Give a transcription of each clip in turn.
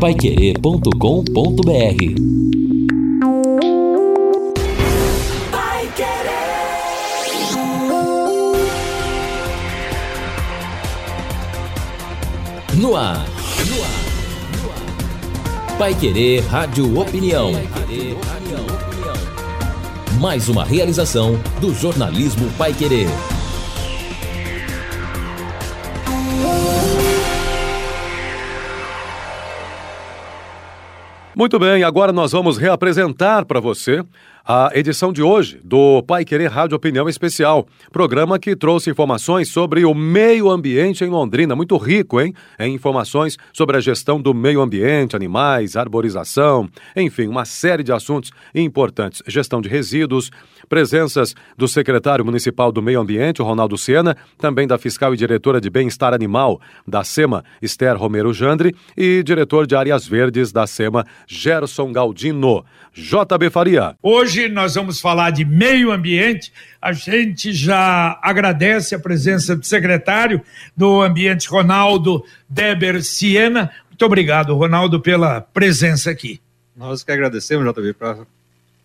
paiquerê.com.br No ar. Pai Querer Rádio Opinião. Mais uma realização do jornalismo Pai Querer. Muito bem, agora nós vamos reapresentar para você a edição de hoje do Pai Querer Rádio Opinião Especial, programa que trouxe informações sobre o meio ambiente em Londrina, muito rico, hein? Em informações sobre a gestão do meio ambiente, animais, arborização, enfim, uma série de assuntos importantes. Gestão de resíduos, presenças do secretário municipal do Meio Ambiente, Ronaldo Sena, também da fiscal e diretora de Bem-Estar Animal da SEMA, Esther Romero Jandre, e diretor de Áreas Verdes da SEMA, Gerson Galdino. JB Faria. Hoje nós vamos falar de meio ambiente. A gente já agradece a presença do secretário do Ambiente, Ronaldo Deber Siena. Muito obrigado, Ronaldo, pela presença aqui. Nós que agradecemos, JB, para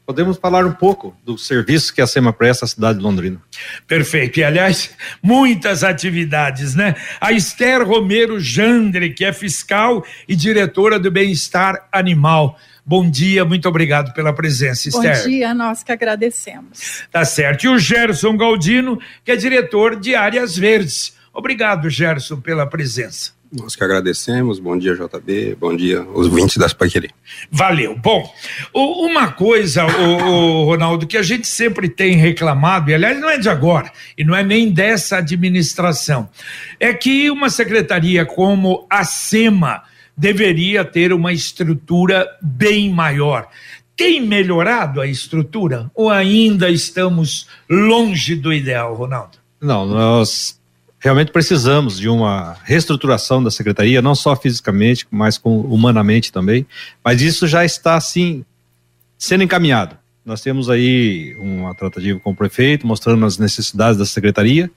podemos falar um pouco do serviço que a SEMA presta à cidade de Londrina. Perfeito. E, aliás, muitas atividades, né? A Esther Romero Jandre, que é fiscal e diretora do Bem-Estar Animal. Bom dia, muito obrigado pela presença, Esther. Bom dia, nós que agradecemos. Tá certo. E o Gerson Galdino, que é diretor de Áreas Verdes. Obrigado, Gerson, pela presença. Nós que agradecemos. Bom dia, JB. Bom dia, os 20 das Paqueri. Valeu. Bom, uma coisa, o, Ronaldo, que a gente sempre tem reclamado, e aliás não é de agora, e não é nem dessa administração, é que uma secretaria como a SEMA deveria ter uma estrutura bem maior. Tem melhorado a estrutura ou ainda estamos longe do ideal, Ronaldo? Não, nós realmente precisamos de uma reestruturação da secretaria, não só fisicamente, mas humanamente também. Mas isso já está, assim, sendo encaminhado. Nós temos aí uma tratativa com o prefeito, mostrando as necessidades da secretaria,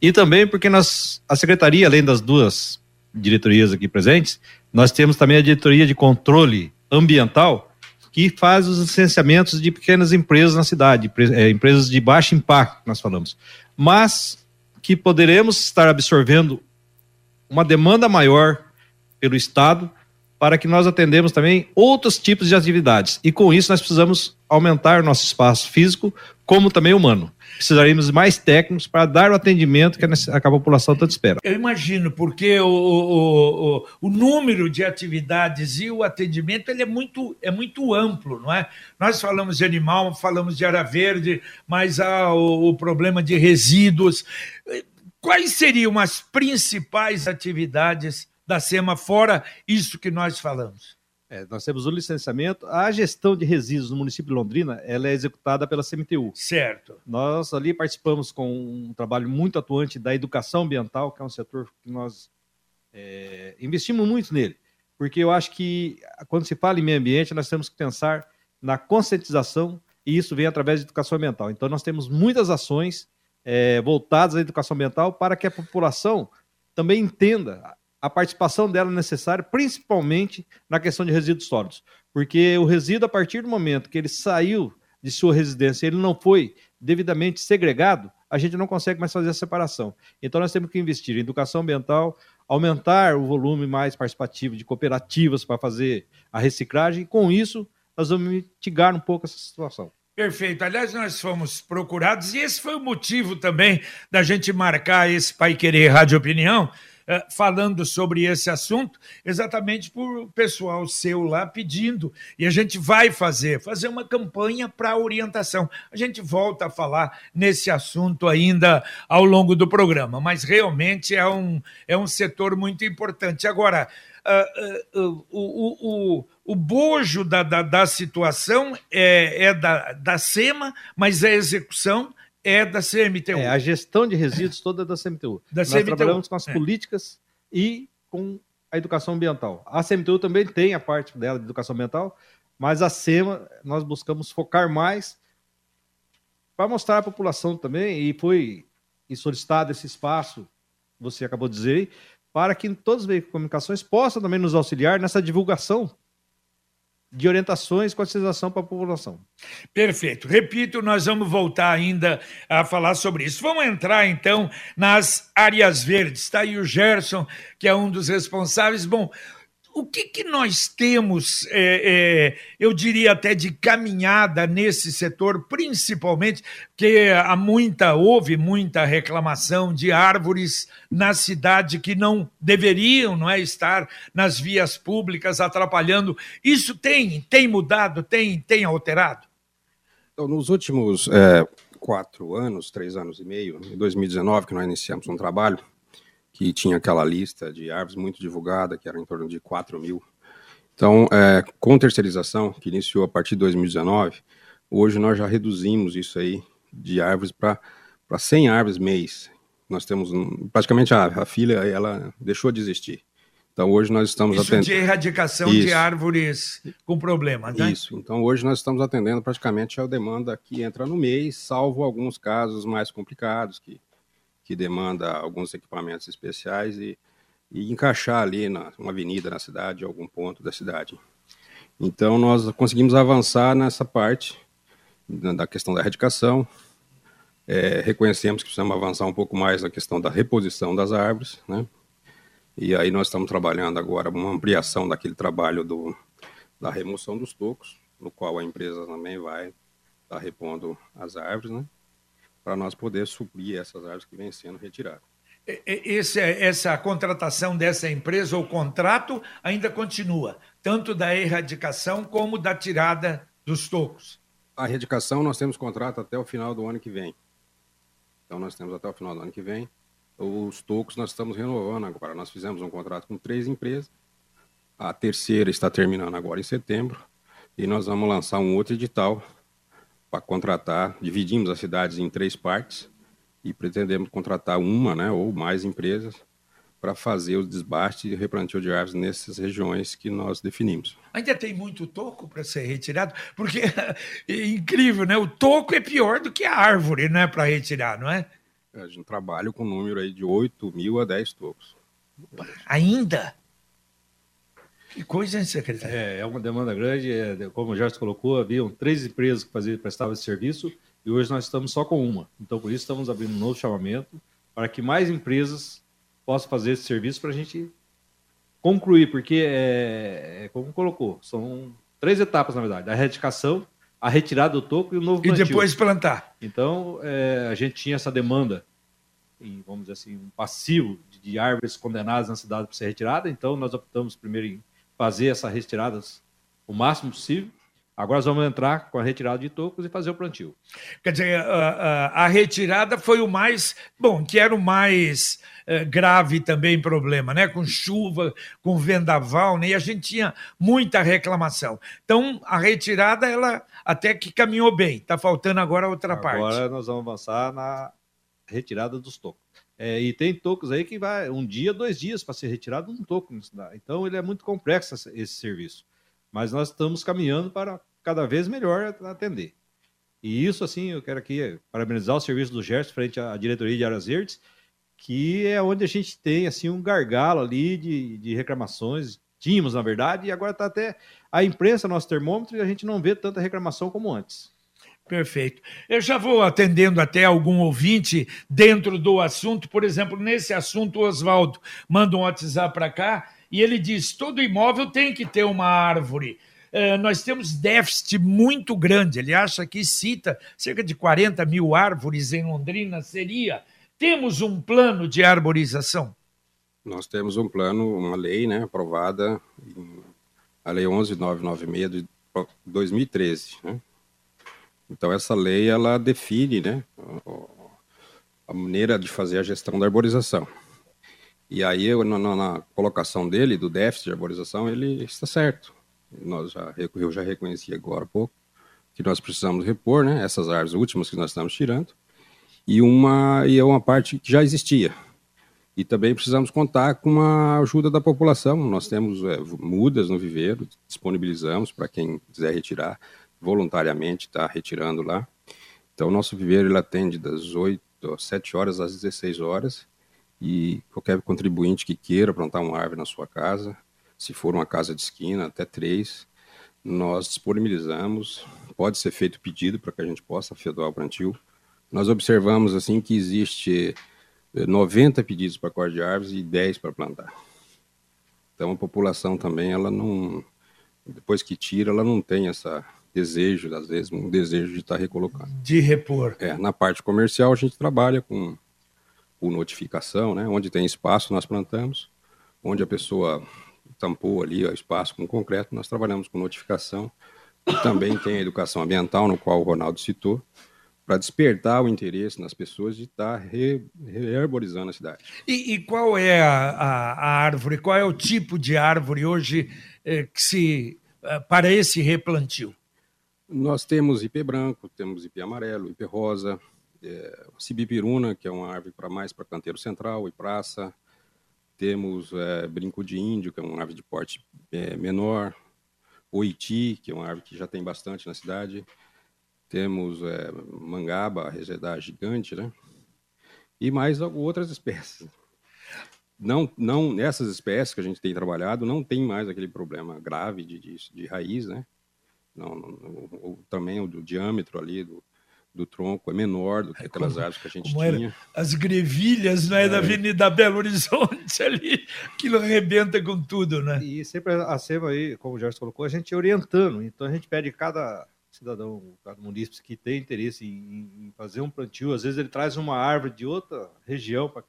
e também porque nós, a secretaria, além das duas diretorias aqui presentes, nós temos também a diretoria de controle ambiental, que faz os licenciamentos de pequenas empresas na cidade, é, empresas de baixo impacto, nós falamos. Mas que poderemos estar absorvendo uma demanda maior pelo Estado para que nós atendemos também outros tipos de atividades. E com isso nós precisamos aumentar nosso espaço físico, como também humano. Precisaremos de mais técnicos para dar o atendimento que a, população tanto espera. Eu imagino, porque o, o, o, o, número de atividades e o atendimento ele é, muito, é muito amplo, não é? Nós falamos de animal, falamos de área verde, mas há o problema de resíduos. Quais seriam as principais atividades da SEMA, fora isso que nós falamos? É, nós temos o licenciamento. A gestão de resíduos no município de Londrina ela é executada pela CMTU. Certo. Nós ali participamos com um trabalho muito atuante da educação ambiental, que é um setor que nós é, investimos muito nele. Porque eu acho que quando se fala em meio ambiente, nós temos que pensar na conscientização e isso vem através de educação ambiental. Então, nós temos muitas ações é, voltadas à educação ambiental para que a população também entenda a participação dela é necessária, principalmente na questão de resíduos sólidos. Porque o resíduo, a partir do momento que ele saiu de sua residência, ele não foi devidamente segregado, a gente não consegue mais fazer a separação. Então nós temos que investir em educação ambiental, aumentar o volume mais participativo de cooperativas para fazer a reciclagem, com isso nós vamos mitigar um pouco essa situação. Perfeito. Aliás, nós fomos procurados e esse foi o motivo também da gente marcar esse Pai Querer Rádio Opinião, falando sobre esse assunto, exatamente por o pessoal seu lá pedindo. E a gente vai fazer, fazer uma campanha para orientação. A gente volta a falar nesse assunto ainda ao longo do programa, mas realmente é um, é um setor muito importante. Agora, uh, uh, uh, o, o, o bojo da, da, da situação é, é da, da SEMA, mas a execução é da CMTU. É, a gestão de resíduos toda é da CMTU. Da Nós CMTU. trabalhamos com as é. políticas e com a educação ambiental. A CMTU também tem a parte dela de educação ambiental, mas a SEMA nós buscamos focar mais para mostrar à população também, e foi e solicitado esse espaço, você acabou de dizer, para que todos os veículos de comunicações possam também nos auxiliar nessa divulgação de orientações e conscientização para a população. Perfeito. Repito, nós vamos voltar ainda a falar sobre isso. Vamos entrar então nas áreas verdes. Está aí o Gerson, que é um dos responsáveis. Bom, o que, que nós temos, é, é, eu diria até de caminhada nesse setor, principalmente que há muita, houve muita reclamação de árvores na cidade que não deveriam não é, estar nas vias públicas atrapalhando. Isso tem, tem mudado, tem, tem alterado? Então, nos últimos é, quatro anos, três anos e meio, em 2019, que nós iniciamos um trabalho, que tinha aquela lista de árvores muito divulgada, que era em torno de 4 mil. Então, é, com terceirização, que iniciou a partir de 2019, hoje nós já reduzimos isso aí de árvores para 100 árvores mês. Nós temos praticamente a, a filha ela deixou de existir. Então hoje nós estamos Isso atendendo. de erradicação Isso. de árvores com problemas, né? Isso. Então hoje nós estamos atendendo praticamente a demanda que entra no mês, salvo alguns casos mais complicados que que demanda alguns equipamentos especiais e, e encaixar ali na uma avenida na cidade, algum ponto da cidade. Então nós conseguimos avançar nessa parte da questão da erradicação. É, reconhecemos que precisamos avançar um pouco mais na questão da reposição das árvores, né? E aí nós estamos trabalhando agora uma ampliação daquele trabalho do, da remoção dos tocos, no qual a empresa também vai estar tá repondo as árvores, né? Para nós poder suprir essas árvores que vêm sendo retiradas. Esse, essa contratação dessa empresa, o contrato, ainda continua, tanto da erradicação como da tirada dos tocos. A erradicação nós temos contrato até o final do ano que vem. Então nós temos até o final do ano que vem. Os tocos nós estamos renovando agora. Nós fizemos um contrato com três empresas. A terceira está terminando agora em setembro. E nós vamos lançar um outro edital para contratar, dividimos as cidades em três partes e pretendemos contratar uma né, ou mais empresas para fazer o desbaste e replantio de árvores nessas regiões que nós definimos. Ainda tem muito toco para ser retirado, porque é incrível, né? O toco é pior do que a árvore, né, para retirar, não é? A gente trabalha com um número aí de 8 mil a 10 tocos. Ainda? Que coisa, hein, secretário? É, é uma demanda grande. É, como o Jorge colocou, haviam três empresas que faziam, prestavam esse serviço e hoje nós estamos só com uma. Então, por isso, estamos abrindo um novo chamamento para que mais empresas possam fazer esse serviço para a gente concluir, porque é, é, como colocou, são três etapas, na verdade: a erradicação, a retirada do toco e o novo plantio. E depois plantar. Então, é, a gente tinha essa demanda, em, vamos dizer assim, um passivo de, de árvores condenadas na cidade para ser retirada, então nós optamos primeiro em fazer essas retiradas o máximo possível. Agora nós vamos entrar com a retirada de tocos e fazer o plantio. Quer dizer, a, a, a retirada foi o mais. Bom, que era o mais eh, grave também problema, né? Com chuva, com vendaval, né? E a gente tinha muita reclamação. Então, a retirada, ela até que caminhou bem. Está faltando agora outra agora parte. Agora nós vamos avançar na retirada dos tocos. É, e tem tocos aí que vai um dia, dois dias para ser retirado um toco. Então ele é muito complexo esse serviço. Mas nós estamos caminhando para cada vez melhor atender. E isso, assim, eu quero aqui parabenizar o serviço do Gerson frente à diretoria de Áreas Verdes, que é onde a gente tem, assim, um gargalo ali de, de reclamações. Tínhamos, na verdade, e agora está até a imprensa, nosso termômetro, e a gente não vê tanta reclamação como antes. Perfeito. Eu já vou atendendo até algum ouvinte dentro do assunto. Por exemplo, nesse assunto, o Oswaldo manda um WhatsApp para cá e ele diz: todo imóvel tem que ter uma árvore. É, nós temos déficit muito grande. Ele acha que cita cerca de 40 mil árvores em Londrina. Seria. Temos um plano de arborização? Nós temos um plano, uma lei né, aprovada, a Lei 11996 de 2013. Né? Então essa lei ela define, né, a maneira de fazer a gestão da arborização. E aí na, na colocação dele do déficit de arborização ele está certo. Nós já eu já reconheci agora há pouco que nós precisamos repor, né, essas árvores últimas que nós estamos tirando e uma e é uma parte que já existia. E também precisamos contar com a ajuda da população. Nós temos é, mudas no viveiro, disponibilizamos para quem quiser retirar voluntariamente está retirando lá. Então, o nosso viveiro ele atende das 8 7 horas às 16 horas e qualquer contribuinte que queira plantar uma árvore na sua casa, se for uma casa de esquina, até três, nós disponibilizamos, pode ser feito pedido para que a gente possa efetuar o plantio. Nós observamos assim que existe 90 eh, pedidos para corte de árvores e 10 para plantar. Então a população também, ela não, depois que tira, ela não tem essa desejo, às vezes, um desejo de estar recolocando. De repor. É, na parte comercial a gente trabalha com, com notificação, né? Onde tem espaço nós plantamos, onde a pessoa tampou ali o espaço com concreto, nós trabalhamos com notificação. E também tem a educação ambiental, no qual o Ronaldo citou, para despertar o interesse nas pessoas de estar re, rearborizando a cidade. E, e qual é a, a, a, árvore, qual é o tipo de árvore hoje eh, que se eh, para esse replantio? Nós temos ipê branco, temos ipê amarelo, ipê rosa, é, cibipiruna, que é uma árvore para mais para canteiro central e praça. Temos é, brinco de índio, que é uma árvore de porte é, menor. Oiti, que é uma árvore que já tem bastante na cidade. Temos é, mangaba, resedar gigante, né? E mais outras espécies. Não, não, nessas espécies que a gente tem trabalhado, não tem mais aquele problema grave de, de, de raiz, né? Não, não, também o, o diâmetro ali do, do tronco é menor do que é aquelas árvores que a gente tinha. As grevilhas né, é. da Avenida Belo Horizonte ali, aquilo arrebenta com tudo, né? E sempre a SEMA aí, como o Jorge colocou, a gente orientando. Então a gente pede cada cidadão, cada município que tem interesse em, em, fazer um plantio, às vezes ele traz uma árvore de outra região para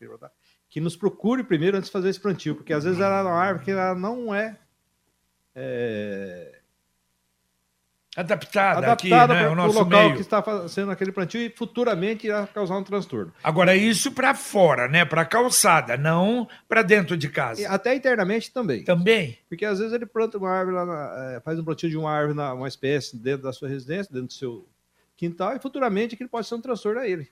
que nos procure primeiro antes de fazer esse plantio, porque às vezes ela é uma árvore que ela não é, é adaptada, adaptada aqui, né, para o nosso local meio. que está fazendo aquele plantio e futuramente irá causar um transtorno. Agora, isso para fora, né? Para calçada, não para dentro de casa. E até internamente também. Também? Porque às vezes ele planta uma árvore, lá na, é, faz um plantio de uma árvore, na, uma espécie dentro da sua residência, dentro do seu quintal, e futuramente aquilo pode ser um transtorno a ele.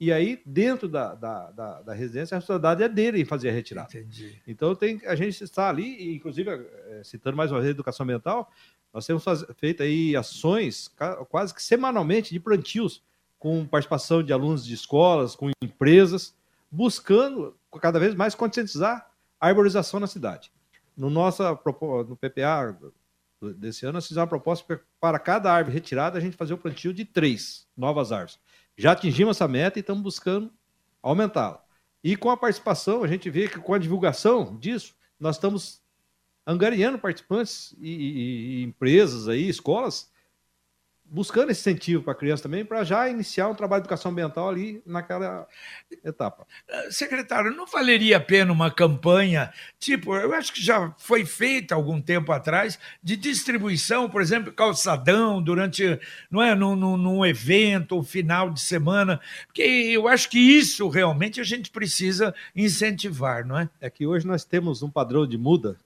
E aí, dentro da, da, da, da residência, a responsabilidade é dele em fazer a retirada. Entendi. Então, tem, a gente está ali, inclusive, é, citando mais uma vez a educação ambiental, nós temos faz, feito aí ações quase que semanalmente de plantios, com participação de alunos de escolas, com empresas, buscando cada vez mais conscientizar a arborização na cidade. No nosso no PPA desse ano, nós fizemos uma proposta para cada árvore retirada, a gente fazer o plantio de três novas árvores. Já atingimos essa meta e estamos buscando aumentá-la. E com a participação, a gente vê que com a divulgação disso, nós estamos angariando participantes e, e, e empresas aí, escolas, buscando esse incentivo para a criança também, para já iniciar um trabalho de educação ambiental ali naquela etapa. Eh, secretário, não valeria a pena uma campanha, tipo, eu acho que já foi feita algum tempo atrás, de distribuição, por exemplo, calçadão, durante, não é, num, num, num evento, ou final de semana, porque eu acho que isso realmente a gente precisa incentivar, não é? É que hoje nós temos um padrão de muda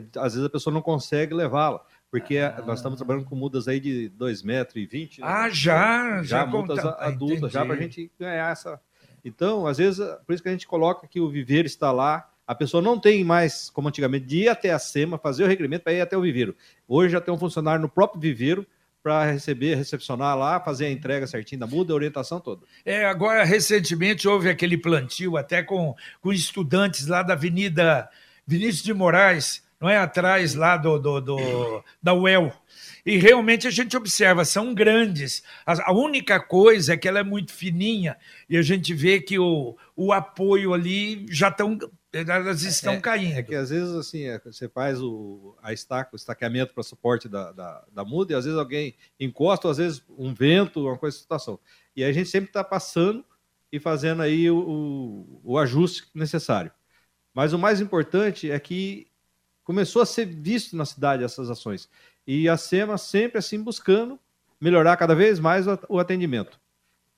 que às vezes a pessoa não consegue levá-la. Porque ah. nós estamos trabalhando com mudas aí de 2,20 metros. E 20, né? Ah, já? Já, já mudas conta... adultas, Entendi. já para a gente ganhar essa. Então, às vezes, por isso que a gente coloca que o viveiro está lá, a pessoa não tem mais, como antigamente, de ir até a SEMA, fazer o requerimento para ir até o viveiro. Hoje já tem um funcionário no próprio viveiro para receber, recepcionar lá, fazer a entrega certinho da muda, a orientação toda. É, agora, recentemente, houve aquele plantio até com, com estudantes lá da Avenida Vinícius de Moraes, não é atrás lá do, do, do da UEL. E realmente a gente observa, são grandes. A, única coisa é que ela é muito fininha e a gente vê que o, o apoio ali já estão. Elas estão é, caindo. É que às vezes assim, é, você faz o, a estaca, o estaqueamento para suporte da, da, da, muda, e às vezes alguém encosta, às vezes um vento, uma coisa situação. E a gente sempre está passando e fazendo aí o, o, o ajuste necessário. Mas o mais importante é que começou a ser visto na cidade essas ações. E a SEMA sempre assim buscando melhorar cada vez mais o atendimento.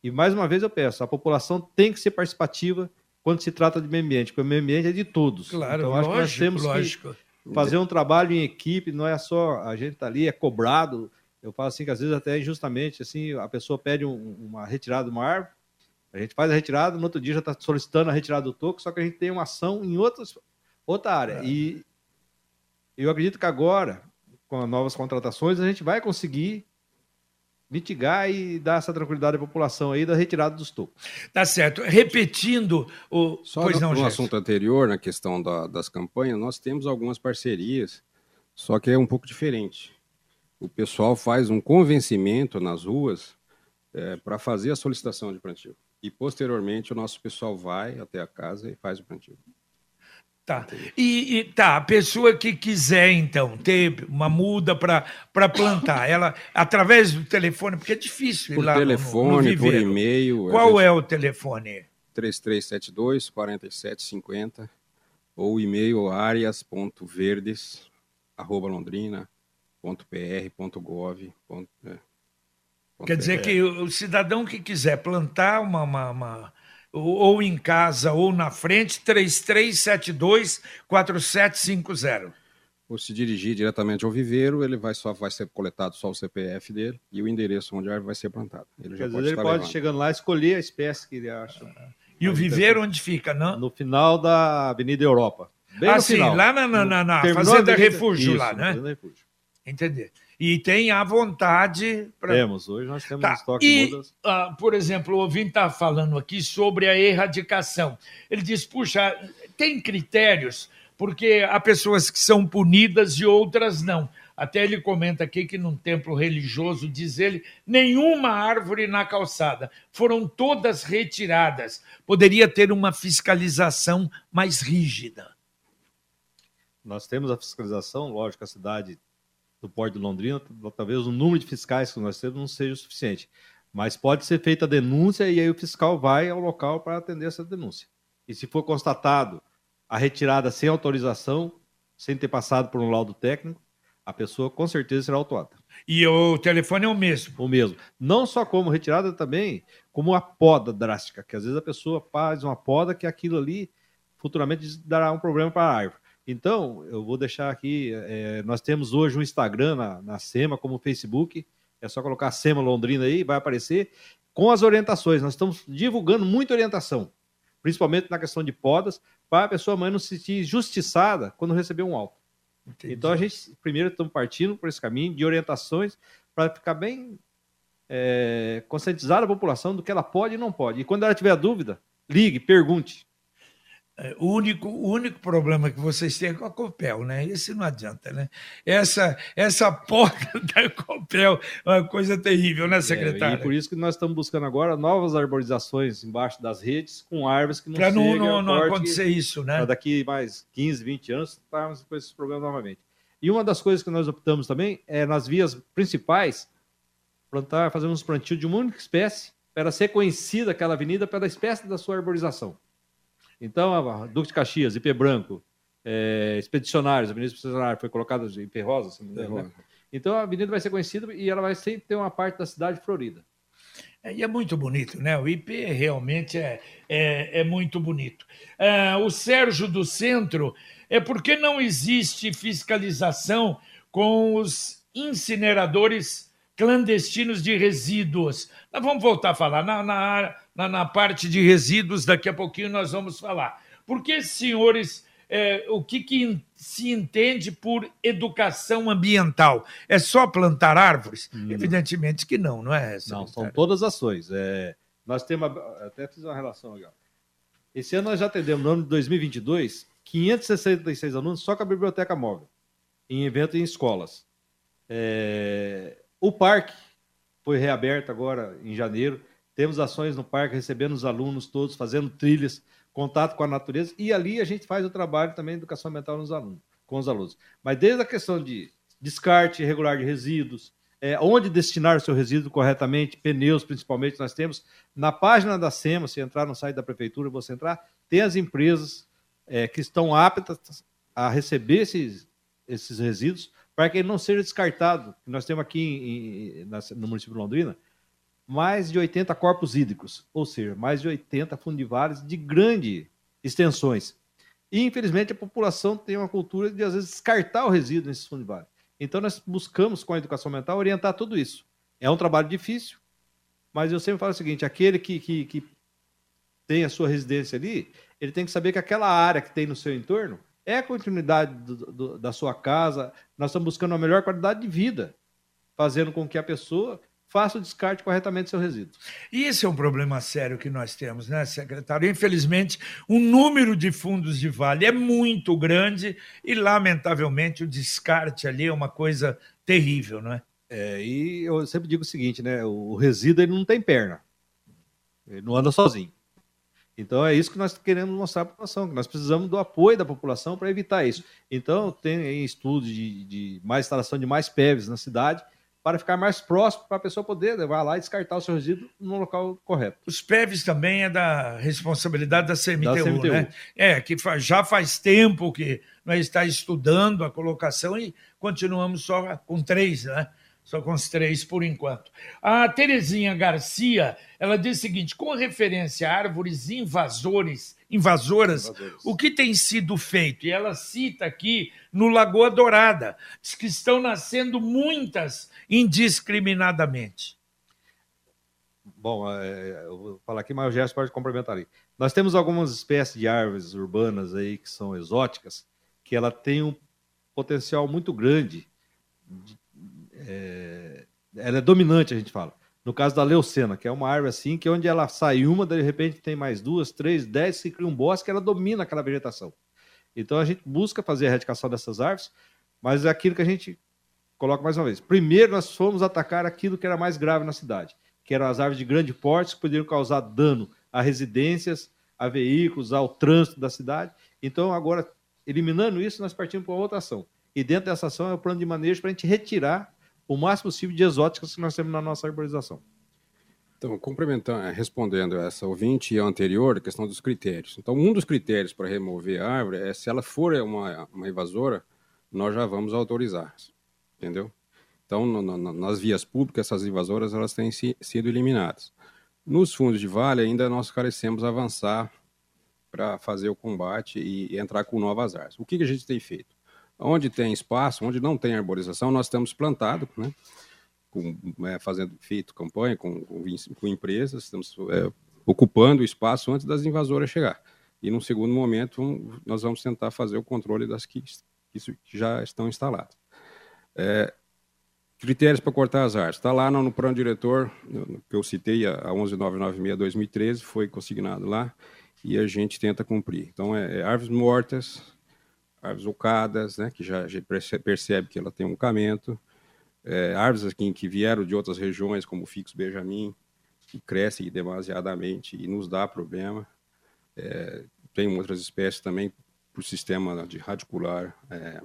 E mais uma vez eu peço, a população tem que ser participativa quando se trata de meio ambiente, porque o meio ambiente é de todos. Claro, então, lógico, acho que nós temos lógico. que fazer um trabalho em equipe, não é só a gente tá ali, é cobrado. Eu falo assim que às vezes até injustamente, assim, a pessoa pede um, uma retirada de uma árvore, a gente faz a retirada, no outro dia já está solicitando a retirada do toco, só que a gente tem uma ação em outras, outra área. É. E eu acredito que agora, com as novas contratações, a gente vai conseguir mitigar e dar essa tranquilidade à população aí da retirada dos tocos. Tá certo. Repetindo o. Só pois no, não, no assunto anterior, na questão da- das campanhas, nós temos algumas parcerias, só que é um pouco diferente. O pessoal faz um convencimento nas ruas para fazer a solicitação de plantio. E, posteriormente, o nosso pessoal vai até a casa e faz o plantio. Tá. E, e tá, a pessoa que quiser, então, ter uma muda para plantar, ela, através do telefone, porque é difícil ir Por lá no- no, telefone, por e-mail. Qual gente- é o telefone? 3372 4750 ou e-mail arias.verdes arroba londrina ponto pr ponto gov ponto, é, ponto Quer dizer que o o cidadão que quiser plantar uma, uma- uma- ou, em casa ou na frente, 3372 4750. ou se dirigir diretamente ao viveiro, ele vai só vai ser coletado só o CPF dele e o endereço onde a árvore vai ser plantada. Ele já pode ele estar pode, levando. chegando lá, escolher a espécie que ele acha. E o Aí, viveiro onde fica? Não? No final da Avenida Europa. Bem Ah, no sim, final. lá na- na- na- na Fazenda avenida- Refúgio lá, Isso, né? Fazenda Refúgio. Entender. E tem à vontade para. Temos, hoje nós temos Tá. um estoque E, de mudas. ah, por exemplo, o ouvinte está falando aqui sobre a erradicação. Ele diz: puxa, tem critérios, porque há pessoas que são punidas e outras não. Até ele comenta aqui que num templo religioso, diz ele, nenhuma árvore na calçada. Foram todas retiradas. Poderia ter uma fiscalização mais rígida. Nós temos a fiscalização, lógico, a cidade do Porto de Londrina, talvez o número de fiscais que nós temos não seja o suficiente. Mas pode ser feita a denúncia e aí o fiscal vai ao local para atender essa denúncia. E se for constatado a retirada sem autorização, sem ter passado por um laudo técnico, a pessoa com certeza será autuada. E o telefone é o mesmo. O mesmo. Não só como retirada também, como a poda drástica, que às vezes a pessoa faz uma poda que aquilo ali futuramente dará um problema para a árvore. Então, eu vou deixar aqui, é, nós temos hoje um Instagram na, na SEMA, como o Facebook, é só colocar SEMA Londrina aí, vai aparecer, com as orientações. Nós estamos divulgando muita orientação, principalmente na questão de podas, para a pessoa mãe não se sentir justiçada quando receber um alto. Então a gente primeiro estamos partindo por esse caminho de orientações para ficar bem é, conscientizar a população do que ela pode e não pode. E quando ela tiver dúvida, ligue, pergunte. É, O único, o único problema que vocês têm é com a Copel, né? Esse não adianta, né? Essa, essa porta da Copel é uma coisa terrível, né, secretário? É, e por isso que nós estamos buscando agora novas arborizações embaixo das redes com árvores que não Para não, não, não acontecer isso, né? para daqui mais 15, 20 anos estarmos com esses problemas novamente. E uma das coisas que nós optamos também é nas vias principais plantar, fazer uns plantios de uma única espécie para ser conhecida aquela avenida pela espécie da sua arborização. Então, a Duque de Caxias, IP Branco, é, Expedicionários, a Avenida Expedicionária foi colocada em IP Rosa, se não me engano, né? Então a avenida vai ser conhecida e ela vai sempre ter uma parte da cidade florida. É, E é muito bonito, né? O IP realmente é, é, é muito bonito. Ah, o Sérgio do Centro, é porque não existe fiscalização com os incineradores clandestinos de resíduos. Nós vamos voltar a falar. Na, na, na, na parte de resíduos, daqui a pouquinho nós vamos falar. Porque, senhores, é, o que, que se entende por educação ambiental? É só plantar árvores? Evidentemente que não, não é? Não, são todas ações. É, nós temos, até fiz uma relação aqui. ó. Esse ano nós já atendemos, no ano de 2022, 566 alunos só com a biblioteca móvel, em eventos em escolas. É, o parque foi reaberto agora em janeiro. Temos ações no parque, recebendo os alunos todos, fazendo trilhas, contato com a natureza, e ali a gente faz o trabalho também de educação ambiental nos alunos, com os alunos. Mas desde a questão de descarte irregular de resíduos, é, onde destinar o seu resíduo corretamente, pneus principalmente, nós temos na página da SEMA, se entrar no site da prefeitura, você entrar, tem as empresas é, que estão aptas a receber esses, esses resíduos para que ele não seja descartado. Nós temos aqui em- em- no município de Londrina mais de 80 corpos hídricos, ou seja, mais de 80 fundivários de grande extensões. E, infelizmente, a população tem uma cultura de, às vezes, descartar o resíduo nesses fundivários. Então, nós buscamos, com a educação ambiental, orientar tudo isso. É um trabalho difícil, mas eu sempre falo o seguinte: aquele que, que, que tem a sua residência ali, ele tem que saber que aquela área que tem no seu entorno é a continuidade do- do- da sua casa. Nós estamos buscando uma melhor qualidade de vida, fazendo com que a pessoa faça o descarte corretamente do seu resíduo. E esse é um problema sério que nós temos, né, secretário? Infelizmente, o número de fundos de vale é muito grande e, lamentavelmente, o descarte ali é uma coisa terrível, não é? É, e eu sempre digo o seguinte, né? O resíduo ele não tem perna. Ele não anda sozinho. Então é isso que nós queremos mostrar para a população, que nós precisamos do apoio da população para evitar isso. Então tem estudos de, de mais instalação de mais PEVs na cidade, para ficar mais próximo, para a pessoa poder levar lá e descartar o seu resíduo no local correto. Os PEVs também é da responsabilidade da CMTU, da CMTU. né? É, que já faz tempo que nós está estudando a colocação e continuamos só com três, né? Só com os três por enquanto. A Terezinha Garcia, ela diz o seguinte: com referência a árvores invasores, invasoras, invasores. o que tem sido feito? E ela cita aqui no Lagoa Dourada, diz que estão nascendo muitas indiscriminadamente. Bom, é, eu vou falar aqui, mas o Gerson pode complementar aí. Nós temos algumas espécies de árvores urbanas aí que são exóticas, que ela tem um potencial muito grande de é, ela é dominante, a gente fala. No caso da leucena, que é uma árvore assim, que onde ela sai uma, de repente tem mais duas, três, dez, se cria um bosque, ela domina aquela vegetação. Então a gente busca fazer a erradicação dessas árvores, mas é aquilo que a gente coloca mais uma vez. Primeiro nós fomos atacar aquilo que era mais grave na cidade, que eram as árvores de grande porte que poderiam causar dano a residências, a veículos, ao trânsito da cidade. Então agora, eliminando isso, nós partimos para outra ação. E dentro dessa ação é o plano de manejo para a gente retirar o máximo possível de exóticas que nós temos na nossa arborização. Então, complementando, é, respondendo essa ouvinte e a anterior, a questão dos critérios. Então, um dos critérios para remover a árvore é se ela for uma, uma invasora, nós já vamos autorizar, entendeu? Então, no, no, nas vias públicas, essas invasoras elas têm si, sido eliminadas. Nos fundos de vale, ainda nós carecemos avançar para fazer o combate e, e entrar com novas árvores. O que, que a gente tem feito? Onde tem espaço, onde não tem arborização, nós temos plantado, né? Com, é, fazendo feito campanha com, com, com empresas, estamos é, ocupando o espaço antes das invasoras chegar. E num segundo momento, um, nós vamos tentar fazer o controle das que, que já estão instaladas. É, critérios para cortar as árvores. Está lá no, no plano diretor, que eu citei, a 11996-2013, foi consignado lá, e a gente tenta cumprir. Então, é, é árvores mortas, árvores ocadas, né, que já, já percebe que ela tem um camento, é, árvores aqui que vieram de outras regiões, como o fixo benjamin, que crescem demasiadamente e nos dá problema. É, tem outras espécies também por sistema de radicular é,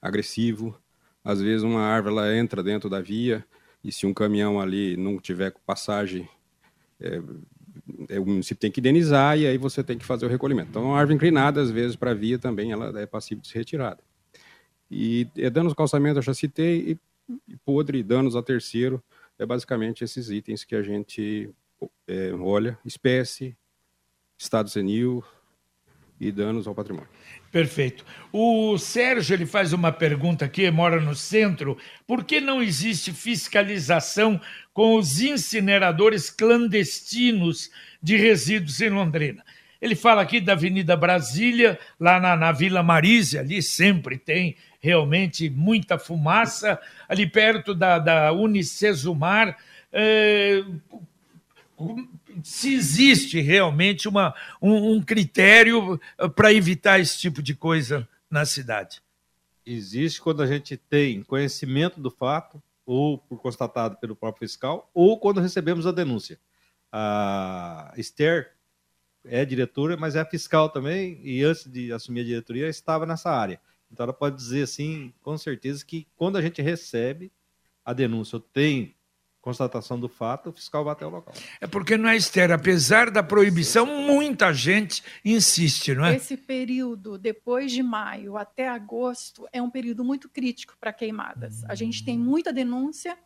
agressivo. Às vezes uma árvore ela entra dentro da via e se um caminhão ali não tiver passagem é, o município tem que indenizar e aí você tem que fazer o recolhimento. Então, uma árvore inclinada, às vezes, para a via também, ela é passível de ser retirada. E é, danos ao calçamento, eu já citei, e, e podre, danos a terceiro, é basicamente esses itens que a gente é, olha, espécie, estado senil e danos ao patrimônio. Perfeito. O Sérgio ele faz uma pergunta aqui, mora no centro. Por que não existe fiscalização com os incineradores clandestinos de resíduos em Londrina? Ele fala aqui da Avenida Brasília, lá na, na Vila Marise, ali sempre tem realmente muita fumaça, ali perto da, da Unicesumar. É, se existe realmente uma, um, um critério eh, para evitar esse tipo de coisa na cidade. Existe quando a gente tem conhecimento do fato, ou por constatado pelo próprio fiscal, ou quando recebemos a denúncia. A Esther é diretora, mas é fiscal também, e antes de assumir a diretoria estava nessa área. Então ela pode dizer assim, com certeza, que quando a gente recebe a denúncia, ou tem constatação do fato, o fiscal vai até o local. É porque não é Esther, apesar da proibição, muita gente insiste, não é? Esse período, depois de maio até agosto, é um período muito crítico para queimadas. A gente tem muita denúncia,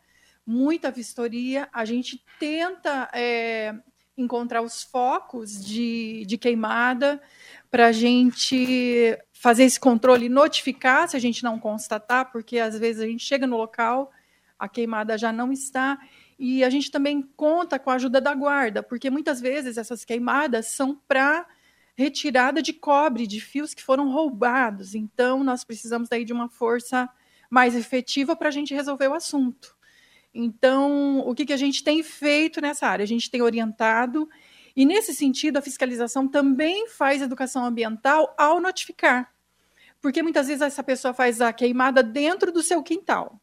muita vistoria, a gente tenta é, encontrar os focos de, de queimada para a gente fazer esse controle, notificar se a gente não constatar, porque às vezes a gente chega no local a queimada já não está. E a gente também conta com a ajuda da guarda, porque muitas vezes essas queimadas são para retirada de cobre, de fios que foram roubados. Então, nós precisamos daí de uma força mais efetiva para a gente resolver o assunto. Então, o que, que a gente tem feito nessa área? A gente tem orientado, e nesse sentido, a fiscalização também faz educação ambiental ao notificar. Porque muitas vezes essa pessoa faz a queimada dentro do seu quintal.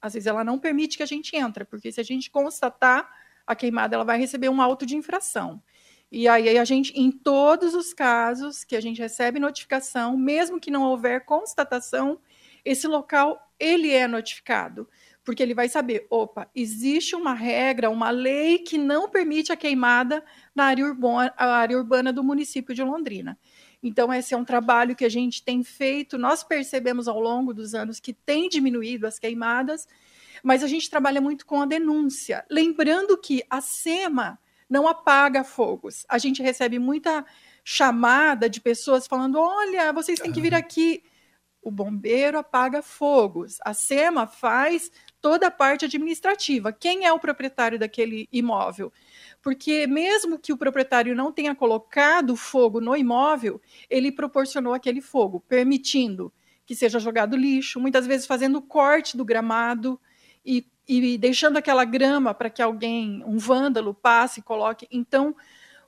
Às vezes ela não permite que a gente entre, porque se a gente constatar a queimada, ela vai receber um auto de infração. E aí a gente, em todos os casos que a gente recebe notificação, mesmo que não houver constatação, esse local ele é notificado, porque ele vai saber, opa, existe uma regra, uma lei que não permite a queimada na área urbana, área urbana do município de Londrina. Então, esse é um trabalho que a gente tem feito. Nós percebemos ao longo dos anos que tem diminuído as queimadas, mas a gente trabalha muito com a denúncia. Lembrando que a SEMA não apaga fogos. A gente recebe muita chamada de pessoas falando: olha, vocês têm que vir aqui. O bombeiro apaga fogos. A SEMA faz toda a parte administrativa. Quem é o proprietário daquele imóvel? porque mesmo que o proprietário não tenha colocado fogo no imóvel, ele proporcionou aquele fogo, permitindo que seja jogado lixo, muitas vezes fazendo corte do gramado e, e deixando aquela grama para que alguém, um vândalo, passe e coloque. Então,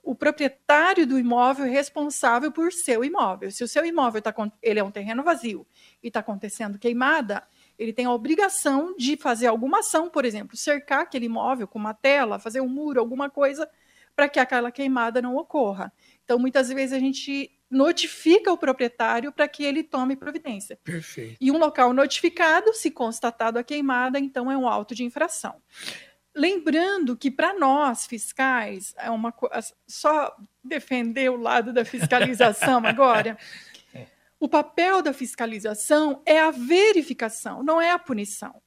o proprietário do imóvel é responsável por seu imóvel. Se o seu imóvel tá, ele é um terreno vazio e está acontecendo queimada, ele tem a obrigação de fazer alguma ação, por exemplo, cercar aquele imóvel com uma tela, fazer um muro, alguma coisa, para que aquela queimada não ocorra. Então, muitas vezes a gente notifica o proprietário para que ele tome providência. Perfeito. E um local notificado, se constatado a queimada, então é um auto de infração. Lembrando que para nós fiscais é uma só defender o lado da fiscalização agora. O papel da fiscalização é a verificação, não é a punição.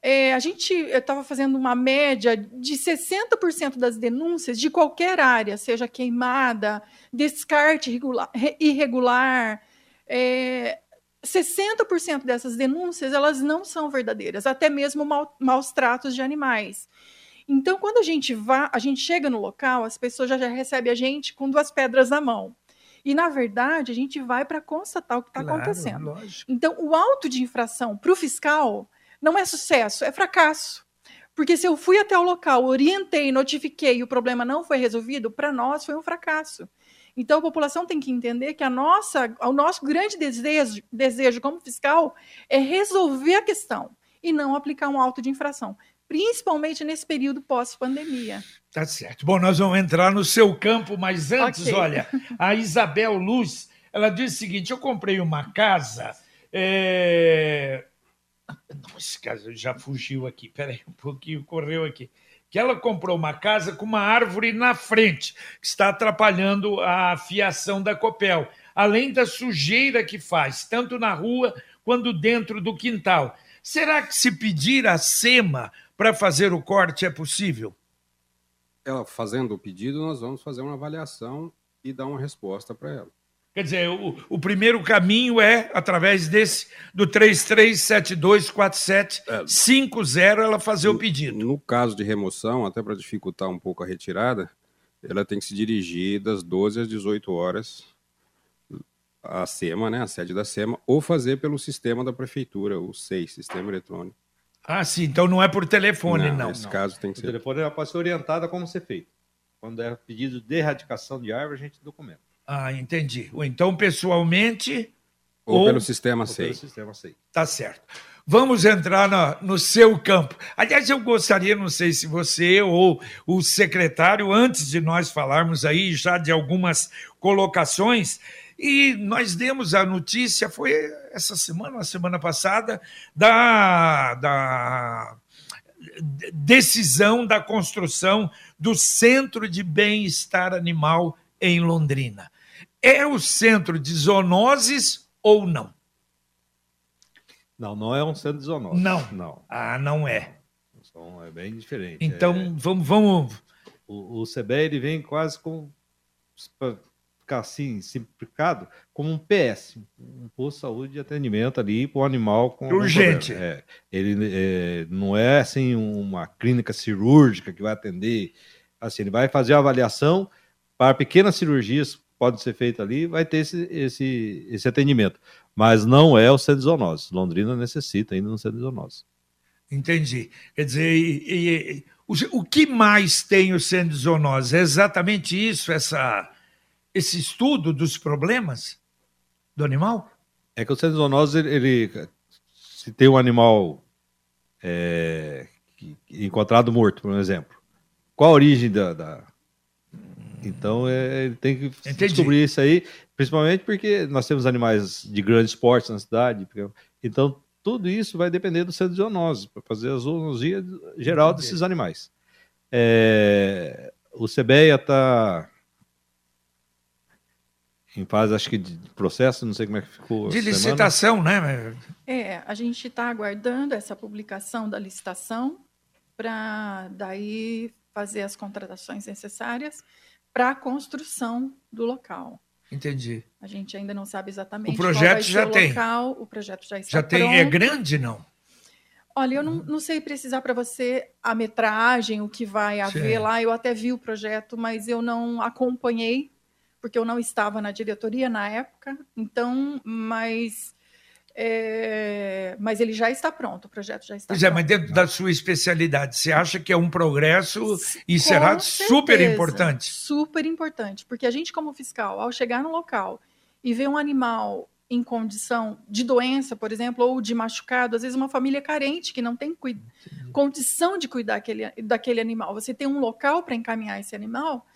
É, a gente estava fazendo uma média de 60% das denúncias de qualquer área, seja queimada, descarte irregular, irregular é, 60% dessas denúncias elas não são verdadeiras, até mesmo mal, maus tratos de animais. Então, quando a gente vá, a gente chega no local, as pessoas já, já recebem a gente com duas pedras na mão. E, na verdade, a gente vai para constatar o que está claro, acontecendo. Lógico. Então, o auto de infração para o fiscal não é sucesso, é fracasso. Porque se eu fui até o local, orientei, notifiquei e o problema não foi resolvido, para nós foi um fracasso. Então a população tem que entender que a nossa, o nosso grande desejo, desejo como fiscal é resolver a questão e não aplicar um auto de infração principalmente nesse período pós-pandemia. Tá certo. Bom, nós vamos entrar no seu campo, mas antes, okay. olha, a Isabel Luz, ela diz o seguinte: eu comprei uma casa. É... Não, esse caso já fugiu aqui, peraí, um pouquinho, correu aqui. Que ela comprou uma casa com uma árvore na frente, que está atrapalhando a fiação da Copel, além da sujeira que faz, tanto na rua quanto dentro do quintal. Será que se pedir a SEMA para fazer o corte é possível? Ela fazendo o pedido, nós vamos fazer uma avaliação e dar uma resposta para ela. Quer dizer, o, o, primeiro caminho é, através desse, do 33724750, é, ela fazer no, o pedido. No caso de remoção, até para dificultar um pouco a retirada, ela tem que se dirigir das 12 às 18 horas à SEMA, né, a sede da SEMA, ou fazer pelo sistema da prefeitura, o SEI, Sistema Eletrônico. Ah, sim. Então não é por telefone, não. não. Nesse não. caso tem que o ser. O telefone ela pode ser orientada como ser feito. Quando é pedido de erradicação de árvore, a gente documenta. Ah, entendi. Ou então pessoalmente. Ou, ou... pelo sistema SEI. Pelo sistema SEI. Tá certo. Vamos entrar no, no seu campo. Aliás, eu gostaria, não sei se você ou o secretário, antes de nós falarmos aí já de algumas colocações, e nós demos a notícia, foi essa semana, a semana passada, da, da decisão da construção do Centro de Bem-Estar Animal em Londrina. É o centro de zoonoses ou não? Não, não é um centro de zoonoses. Não. não. Ah, não é. Então, é bem diferente. Então, é... vamos, vamos. O, o CBE ele vem quase com assim, simplificado, como um PS, um posto de saúde de atendimento ali para o animal com. Urgente. É, ele é, não é assim uma clínica cirúrgica que vai atender. Assim, ele vai fazer a avaliação para pequenas cirurgias pode ser feita ali, vai ter esse, esse, esse atendimento. Mas não é o centro de zoonose. Londrina necessita ainda no centro de zoonose. Entendi. Quer dizer, e, e, o, o, que mais tem o centro de zoonose? É exatamente isso, essa, esse estudo dos problemas do animal? É que o centro de zoonose, ele, ele se tem um animal é, encontrado morto, por exemplo, qual a origem da. da... Então, é, ele tem que Entendi. descobrir isso aí, principalmente porque nós temos animais de grande esporte na cidade. Então, tudo isso vai depender do centro de zoonose, para fazer a zoonosia geral Entendi. desses animais. É, o CBEA está em fase, acho que de processo, não sei como é que ficou. De licitação, semana. né? É, a gente está aguardando essa publicação da licitação para daí fazer as contratações necessárias para a construção do local. Entendi. A gente ainda não sabe exatamente. O projeto já o tem. Local, o projeto já está Já tem. É pronto. É grande, não? Olha, eu não, não sei precisar para você a metragem, o que vai haver Sim. lá. Eu até vi o projeto, mas eu não acompanhei, porque eu não estava na diretoria na época. Então, mas é, mas ele já está pronto, o projeto já está pois pronto. é, mas dentro da sua especialidade, você acha que é um progresso e Com será certeza, super importante? Super importante, porque a gente, como fiscal, ao chegar no local e ver um animal em condição de doença, por exemplo, ou de machucado, às vezes uma família carente que não tem condição de cuidar aquele, daquele animal, você tem um local para encaminhar esse animal,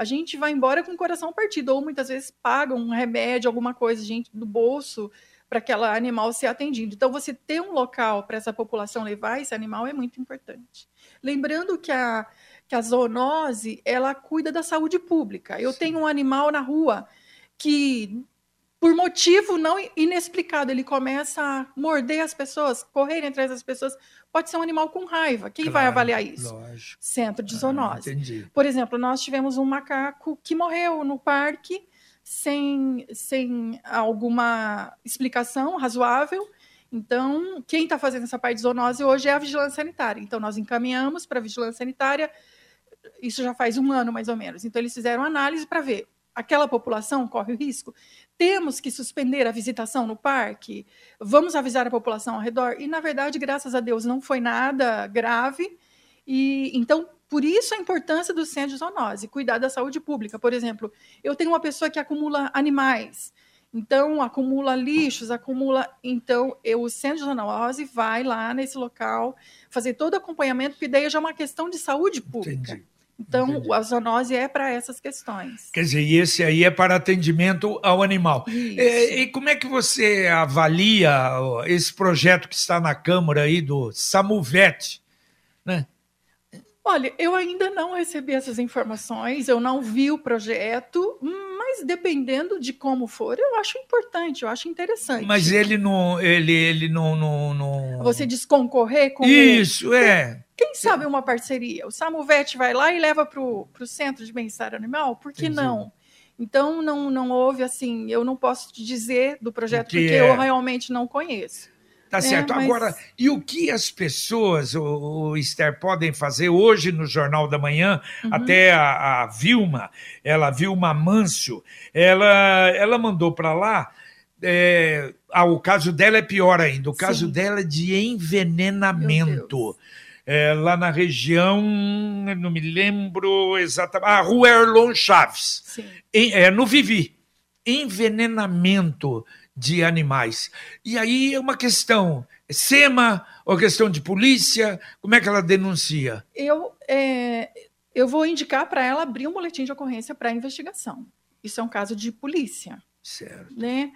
a gente vai embora com o coração partido, ou muitas vezes paga um remédio, alguma coisa, gente, do bolso, para aquele animal ser atendido. Então, você ter um local para essa população levar esse animal é muito importante. Lembrando que a, que a zoonose, ela cuida da saúde pública. Eu Sim. tenho um animal na rua que, por motivo não inexplicado, ele começa a morder as pessoas, correr atrás das pessoas. Pode ser um animal com raiva. Quem claro, vai avaliar isso? Lógico. Centro de ah, zoonose. Ah, por exemplo, nós tivemos um macaco que morreu no parque sem, sem alguma explicação razoável. Então, quem está fazendo essa parte de zoonose hoje é a vigilância sanitária. Então, nós encaminhamos para a vigilância sanitária, isso já faz um ano mais ou menos. Então, eles fizeram análise para ver aquela população corre o risco. Temos que suspender a visitação no parque? Vamos avisar a população ao redor? E, na verdade, graças a Deus, não foi nada grave. E então por isso a importância do centro de zoonose, cuidar da saúde pública. Por exemplo, eu tenho uma pessoa que acumula animais, então acumula lixos, acumula. Então, eu, o centro de zoonose vai lá nesse local fazer todo o acompanhamento, porque daí já é uma questão de saúde pública. Entendi. Então, Entendi. a zoonose é para essas questões. Quer dizer, e esse aí é para atendimento ao animal. E, e, como é que você avalia esse projeto que está na Câmara aí do Samuvet, né? Olha, eu ainda não recebi essas informações, eu não vi o projeto, mas dependendo de como for, eu acho importante, eu acho interessante. Mas ele não. Ele, ele não, não, não... Você diz concorrer com. Isso, é. Quem sabe uma parceria? O Samuvet vai lá e leva para o Centro de Bem-Estar Animal? Por que Entendi. não? Então, não, não houve assim, eu não posso te dizer do projeto, porque é... eu realmente não conheço. Tá é, certo. Mas... Agora, e o que as pessoas, o, o Esther, podem fazer hoje no Jornal da Manhã? Uhum. Até a, a, Vilma, ela, Vilma Mâncio, ela, ela mandou para lá. É, ah, o caso dela é pior ainda. O caso Sim. dela é de envenenamento. É, lá na região, não me lembro exatamente. Ah, Rua Erlon Chaves. Em, é, no Vivi. Envenenamento de animais. E aí é uma questão, é SEMA ou questão de polícia? Como é que ela denuncia? Eu, é, eu vou indicar para ela abrir um boletim de ocorrência para investigação. Isso é um caso de polícia. Certo. Né?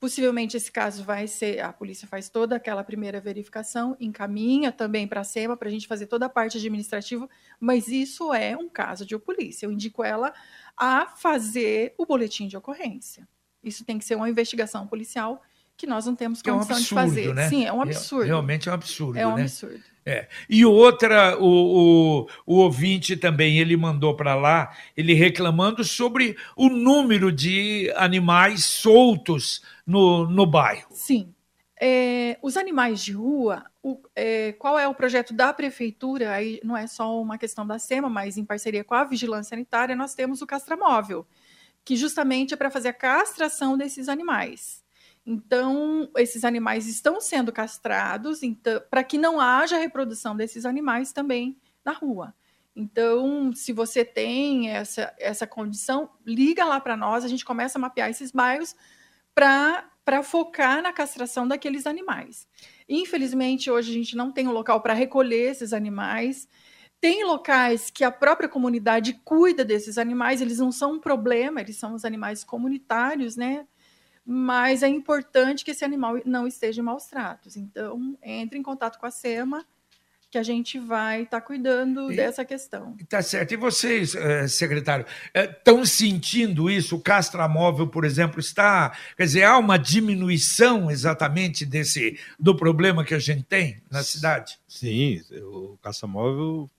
Possivelmente esse caso vai ser, a polícia faz toda aquela primeira verificação, encaminha também para a SEMA para a gente fazer toda a parte administrativa, mas isso é um caso de polícia. Eu indico ela a fazer o boletim de ocorrência. Isso tem que ser uma investigação policial que nós não temos condição é um absurdo, de fazer. Né? Sim, é um absurdo. Realmente é um absurdo. É um né? absurdo. É. E outra, o, o, o ouvinte também, ele mandou para lá, ele reclamando sobre o número de animais soltos no, no bairro. Sim. É, os animais de rua, o, é, qual é o projeto da prefeitura? Aí não é só uma questão da SEMA, mas em parceria com a Vigilância Sanitária, nós temos o castramóvel que justamente é para fazer a castração desses animais. Então, esses animais estão sendo castrados então, para que não haja reprodução desses animais também na rua. Então, se você tem essa, essa condição, liga lá para nós, a gente começa a mapear esses bairros para focar na castração daqueles animais. Infelizmente, hoje a gente não tem um local para recolher esses animais. Tem locais que a própria comunidade cuida desses animais, eles não são um problema, eles são os animais comunitários, né? Mas é importante que esse animal não esteja em maus tratos. Então, entre em contato com a SEMA que a gente vai estar tá cuidando e, dessa questão. Tá certo. E vocês, eh, secretário, estão eh, sentindo isso? O castramóvel, por exemplo, está. Quer dizer, há uma diminuição exatamente desse do problema que a gente tem na cidade? Sim, o castramóvel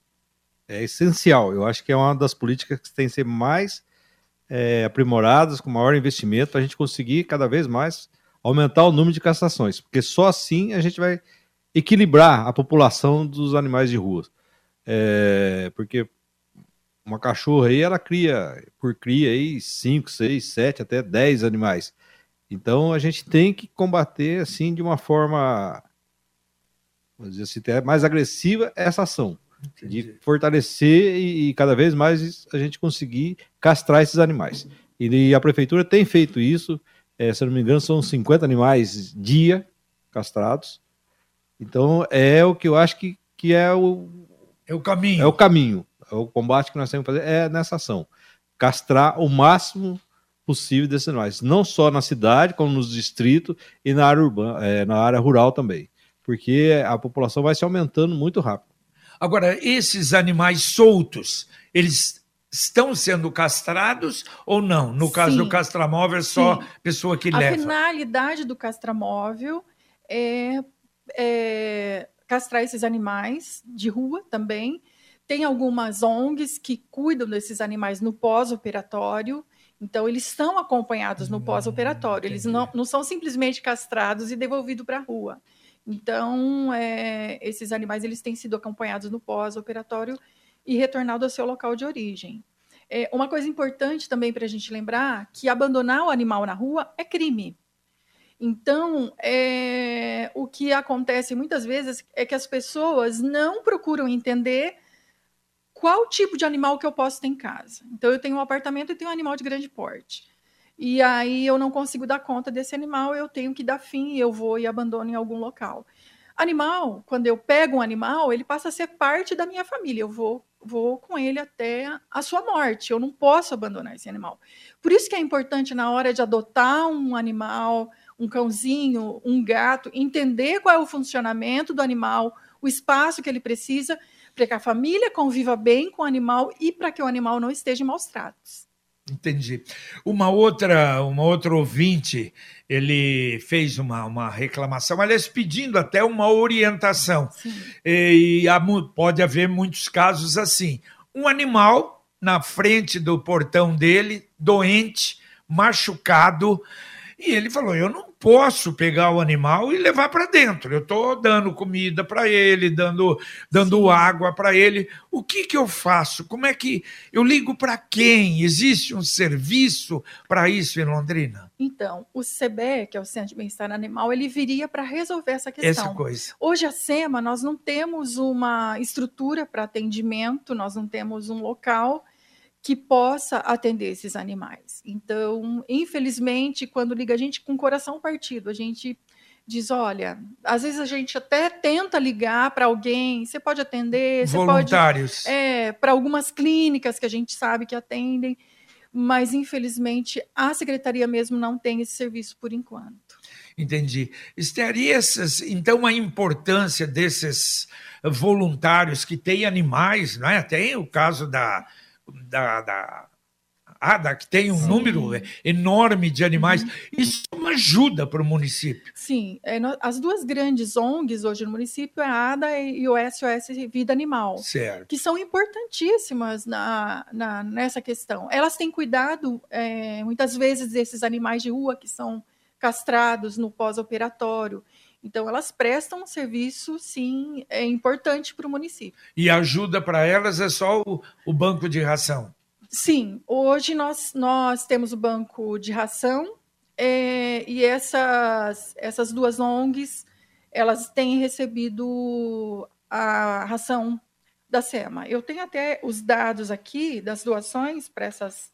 é essencial. Eu acho que é uma das políticas que tem que ser mais é, aprimoradas, com maior investimento, para a gente conseguir cada vez mais aumentar o número de castrações, porque só assim a gente vai equilibrar a população dos animais de rua. É, porque uma cachorra aí, ela cria, por cria aí, 5, 6, 7, até 10 animais. Então a gente tem que combater assim de uma forma, vamos dizer assim, mais agressiva essa ação. Entendi. De fortalecer e, e, cada vez mais a gente conseguir castrar esses animais. E, e a prefeitura tem feito isso, é, se não me engano, são 50 animais dia castrados. Então é o que eu acho que, que é o é o caminho. É o caminho. É o combate que nós temos que fazer é nessa ação. Castrar o máximo possível desses animais, não só na cidade, como nos distritos e na área urbana, é, na área rural também, porque a população vai se aumentando muito rápido. Agora, esses animais soltos, eles estão sendo castrados ou não? No caso Sim. do castramóvel, é só Sim. pessoa que a leva. A finalidade do castramóvel é é, castrar esses animais de rua também. Tem algumas ONGs que cuidam desses animais no pós-operatório. Então, eles são acompanhados no hum, pós-operatório. Eles não, não são simplesmente castrados e devolvidos para a rua. Então, é, esses animais eles têm sido acompanhados no pós-operatório e retornados ao seu local de origem. É, uma coisa importante também para a gente lembrar que abandonar o animal na rua é crime. Então, é, o que acontece muitas vezes é que as pessoas não procuram entender qual tipo de animal que eu posso ter em casa. Então, eu tenho um apartamento e tenho um animal de grande porte. E aí eu não consigo dar conta desse animal, eu tenho que dar fim eu vou e abandono em algum local. Animal, quando eu pego um animal, ele passa a ser parte da minha família. Eu vou, vou com ele até a sua morte. Eu não posso abandonar esse animal. Por isso que é importante na hora de adotar um animal, um cãozinho, um gato, entender qual é o funcionamento do animal, o espaço que ele precisa, para que a família conviva bem com o animal e para que o animal não esteja em maus tratos. Entendi. Uma outra, uma outra ouvinte, ele fez uma, uma reclamação, aliás, pedindo até uma orientação. Sim. E, e pode haver muitos casos assim. Um animal na frente do portão dele, doente, machucado, e ele falou: Eu não posso pegar o animal e levar para dentro. Eu estou dando comida para ele, dando, dando água para ele. O que, que eu faço? Como é que eu ligo para quem? Existe um serviço para isso em Londrina? Então, o CBE, que é o Centro de Bem-Estar Animal, ele viria para resolver essa questão. Essa coisa. Hoje, a SEMA, nós não temos uma estrutura para atendimento, nós não temos um local que possa atender esses animais. Então, infelizmente, quando liga a gente com o coração partido, a gente diz, olha, às vezes a gente até tenta ligar para alguém, você pode atender, voluntários, é, para algumas clínicas que a gente sabe que atendem, mas infelizmente a secretaria mesmo não tem esse serviço por enquanto. Entendi. Estaria então a importância desses voluntários que têm animais, não é? Tem o caso da da, da ADA, que tem um Sim. número enorme de animais, uhum. isso é uma ajuda para o município. Sim, é, as duas grandes ONGs hoje no município é a ADA e o SOS Vida Animal, certo. que são importantíssimas na, na, nessa questão. Elas têm cuidado, é, muitas vezes, desses animais de rua que são castrados no pós-operatório. Então, elas prestam um serviço, sim, é importante para o município. E ajuda para elas é só o, o, banco de ração? Sim, hoje nós, nós temos o banco de ração, é, e essas, essas duas ONGs elas têm recebido a ração da SEMA. Eu tenho até os dados aqui das doações para essas,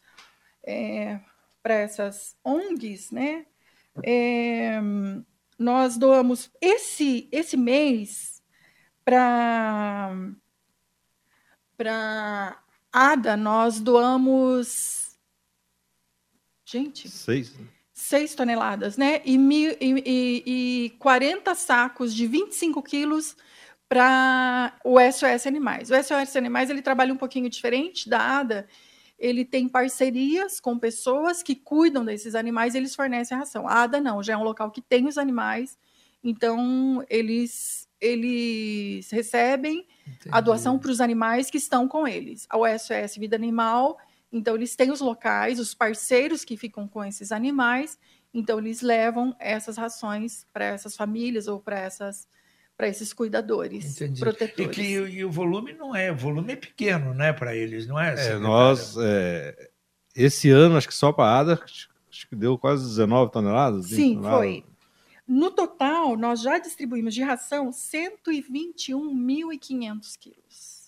é, para essas ONGs, né? É, nós doamos esse, esse mês para para ADA, nós doamos. Gente. Seis. Né? 6 toneladas, né? E, mil, e, e, e 40 sacos de 25 quilos para o SOS Animais. O SOS Animais ele trabalha um pouquinho diferente da ADA. Ele tem parcerias com pessoas que cuidam desses animais e eles fornecem a ração. A ADA não, já é um local que tem os animais, então eles, eles recebem Entendi. a doação para os animais que estão com eles. A SOS Vida Animal então, eles têm os locais, os parceiros que ficam com esses animais, então eles levam essas rações para essas famílias ou para essas para esses cuidadores, Entendi. protetores. E que e o volume não é, o volume é pequeno, né, para eles, não é? é nós é, esse ano acho que só para a ADA acho que deu quase 19 toneladas. Sim, toneladas. foi. No total, nós já distribuímos de ração 121.500 quilos.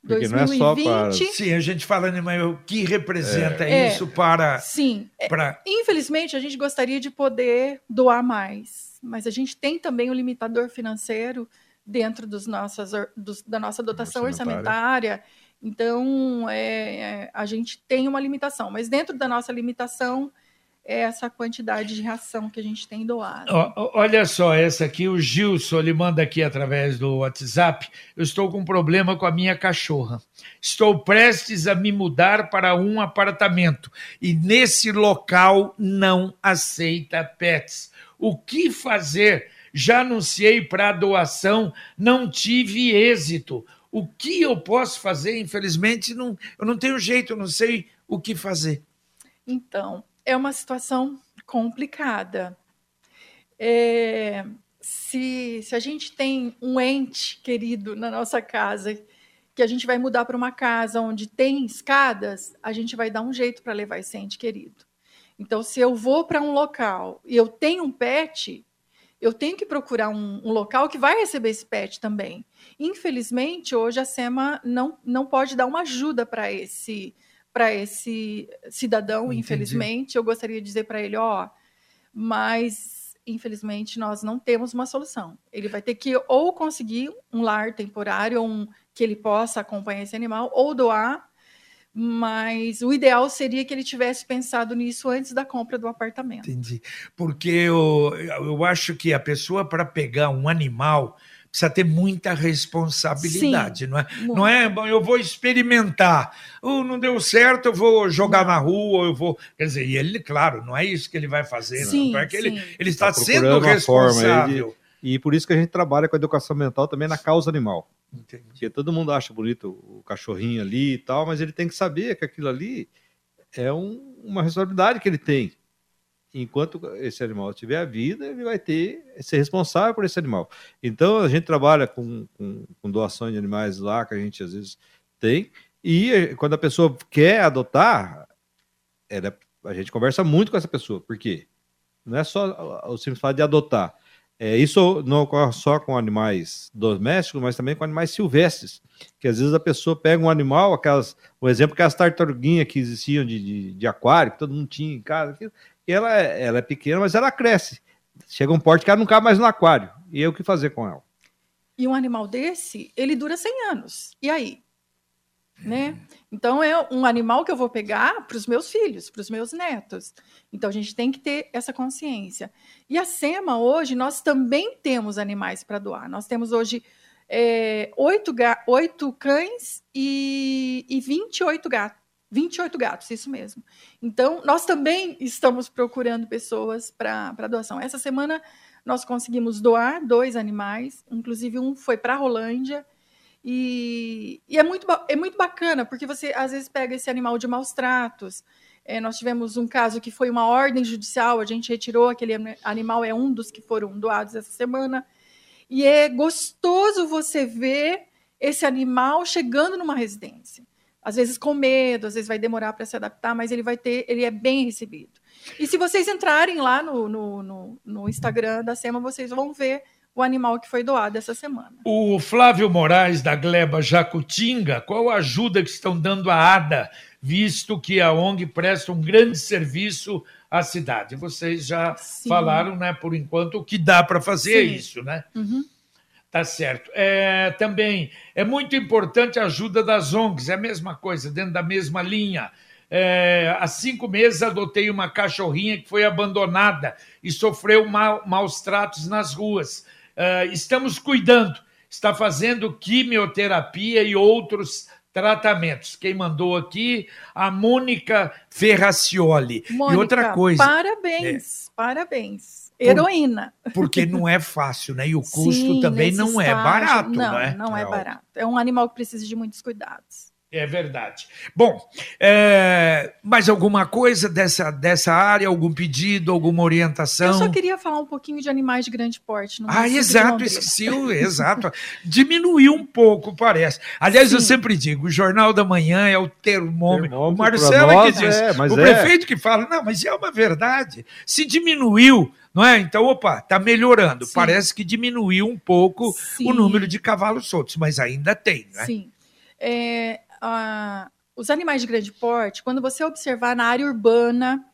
Porque 2020, não é só para... Sim, a gente falando, mas o que representa é. isso para... Sim, é, para... infelizmente a gente gostaria de poder doar mais, mas a gente tem também o limitador financeiro dentro dos nossas, dos, da nossa dotação orçamentária, orçamentária. então é, é, a gente tem uma limitação, mas dentro da nossa limitação é essa quantidade de ração que a gente tem doado. Olha só, essa aqui, o Gilson, ele manda aqui através do WhatsApp. Eu estou com um problema com a minha cachorra. Estou prestes a me mudar para um apartamento e nesse local não aceita pets. O que fazer? Já anunciei para doação, não tive êxito. O que eu posso fazer? Infelizmente, não, eu não tenho jeito, eu não sei o que fazer. Então, é uma situação complicada. É, se, se a gente tem um ente querido na nossa casa, que a gente vai mudar para uma casa onde tem escadas, a gente vai dar um jeito para levar esse ente querido. Então, se eu vou para um local e eu tenho um pet, eu tenho que procurar um, um, local que vai receber esse pet também. Infelizmente, hoje a SEMA não, não pode dar uma ajuda para esse para esse cidadão, Entendi. infelizmente. Eu gostaria de dizer para ele, ó, mas infelizmente nós não temos uma solução. Ele vai ter que ou conseguir um lar temporário, um que ele possa acompanhar esse animal, ou doar. Mas o ideal seria que ele tivesse pensado nisso antes da compra do apartamento. Entendi. Porque eu, eu acho que a pessoa, para pegar um animal, precisa ter muita responsabilidade, Sim, não é? Muito. Não é, bom, eu vou experimentar, oh, não deu certo, eu vou jogar na rua, eu vou. Quer dizer, e ele, claro, não é isso que ele vai fazer, sim, não. É que ele, ele está, está sendo responsável. E por isso que a gente trabalha com a educação mental também na causa animal. Entendi. Porque todo mundo acha bonito o cachorrinho ali e tal, mas ele tem que saber que aquilo ali é um, uma responsabilidade que ele tem enquanto esse animal tiver a vida, ele vai ter ser responsável por esse animal. Então a gente trabalha com, com, com doações de animais lá que a gente às vezes tem e eh, quando a pessoa quer adotar, ela, a gente conversa muito com essa pessoa, porque não é só o simples fato de adotar. É, isso não ocorre só com animais domésticos, mas também com animais silvestres. Que às vezes a pessoa pega um animal, aquelas, o exemplo que as tartaruguinhas que existiam de, de, de aquário, que todo mundo tinha em casa, e ela, é, ela é pequena, mas ela cresce. Chega um porte que ela não cabe mais no aquário. E aí o que fazer com ela? E um animal desse, ele dura 100 anos. E aí? Né? Então é um animal que eu vou pegar para os meus filhos, para os meus netos. Então a gente tem que ter essa consciência. E a SEMA hoje nós também temos animais para doar. Nós temos hoje é, oito, oito cães e, e 28 gatos. 28 gatos, isso mesmo. Então, nós também estamos procurando pessoas para doação. Essa semana nós conseguimos doar dois animais, inclusive um foi para a Rolândia. E, e, é, muito, é muito bacana, porque você às vezes pega esse animal de maus tratos. É, nós tivemos um caso que foi uma ordem judicial, a gente retirou aquele animal, é um dos que foram doados essa semana. E é gostoso você ver esse animal chegando numa residência às vezes com medo, às vezes vai demorar para se adaptar, mas ele vai ter, ele é bem recebido. E se vocês entrarem lá no, no, no, no Instagram da SEMA, vocês vão ver o animal que foi doado essa semana. O Flávio Moraes, da Gleba Jacutinga, qual a ajuda que estão dando à ADA, visto que a ONG presta um grande serviço à cidade? Vocês já Sim. falaram, né, por enquanto, o que dá para fazer Sim. isso, né? Uhum. Tá certo. É, também é muito importante a ajuda das ONGs, é a mesma coisa, dentro da mesma linha. É, há cinco meses adotei uma cachorrinha que foi abandonada e sofreu mal, maus tratos nas ruas. É, estamos cuidando, está fazendo quimioterapia e outros tratamentos. Quem mandou aqui? A Mônica Ferracioli. Mônica, e outra coisa. Parabéns, é, parabéns heroína. Porque não é fácil, né? E o custo Sim, também não é barato, não, né? Não é barato. É um animal que precisa de muitos cuidados. É verdade. Bom, é, mais alguma coisa dessa, dessa área? Algum pedido, alguma orientação? Eu só queria falar um pouquinho de animais de grande porte. Ah, exato, esqueci, exato. Diminuiu um pouco, parece. Aliás, Sim. eu sempre digo, o Jornal da Manhã é o termômetro. termômetro o Marcelo é que diz, é, o é. prefeito que fala, não, mas é uma verdade. Se diminuiu, não é? Então, opa, está melhorando. Sim. Parece que diminuiu um pouco Sim. o número de cavalos soltos, mas ainda tem, né? Sim. É, os animais de grande porte, quando você observar na área urbana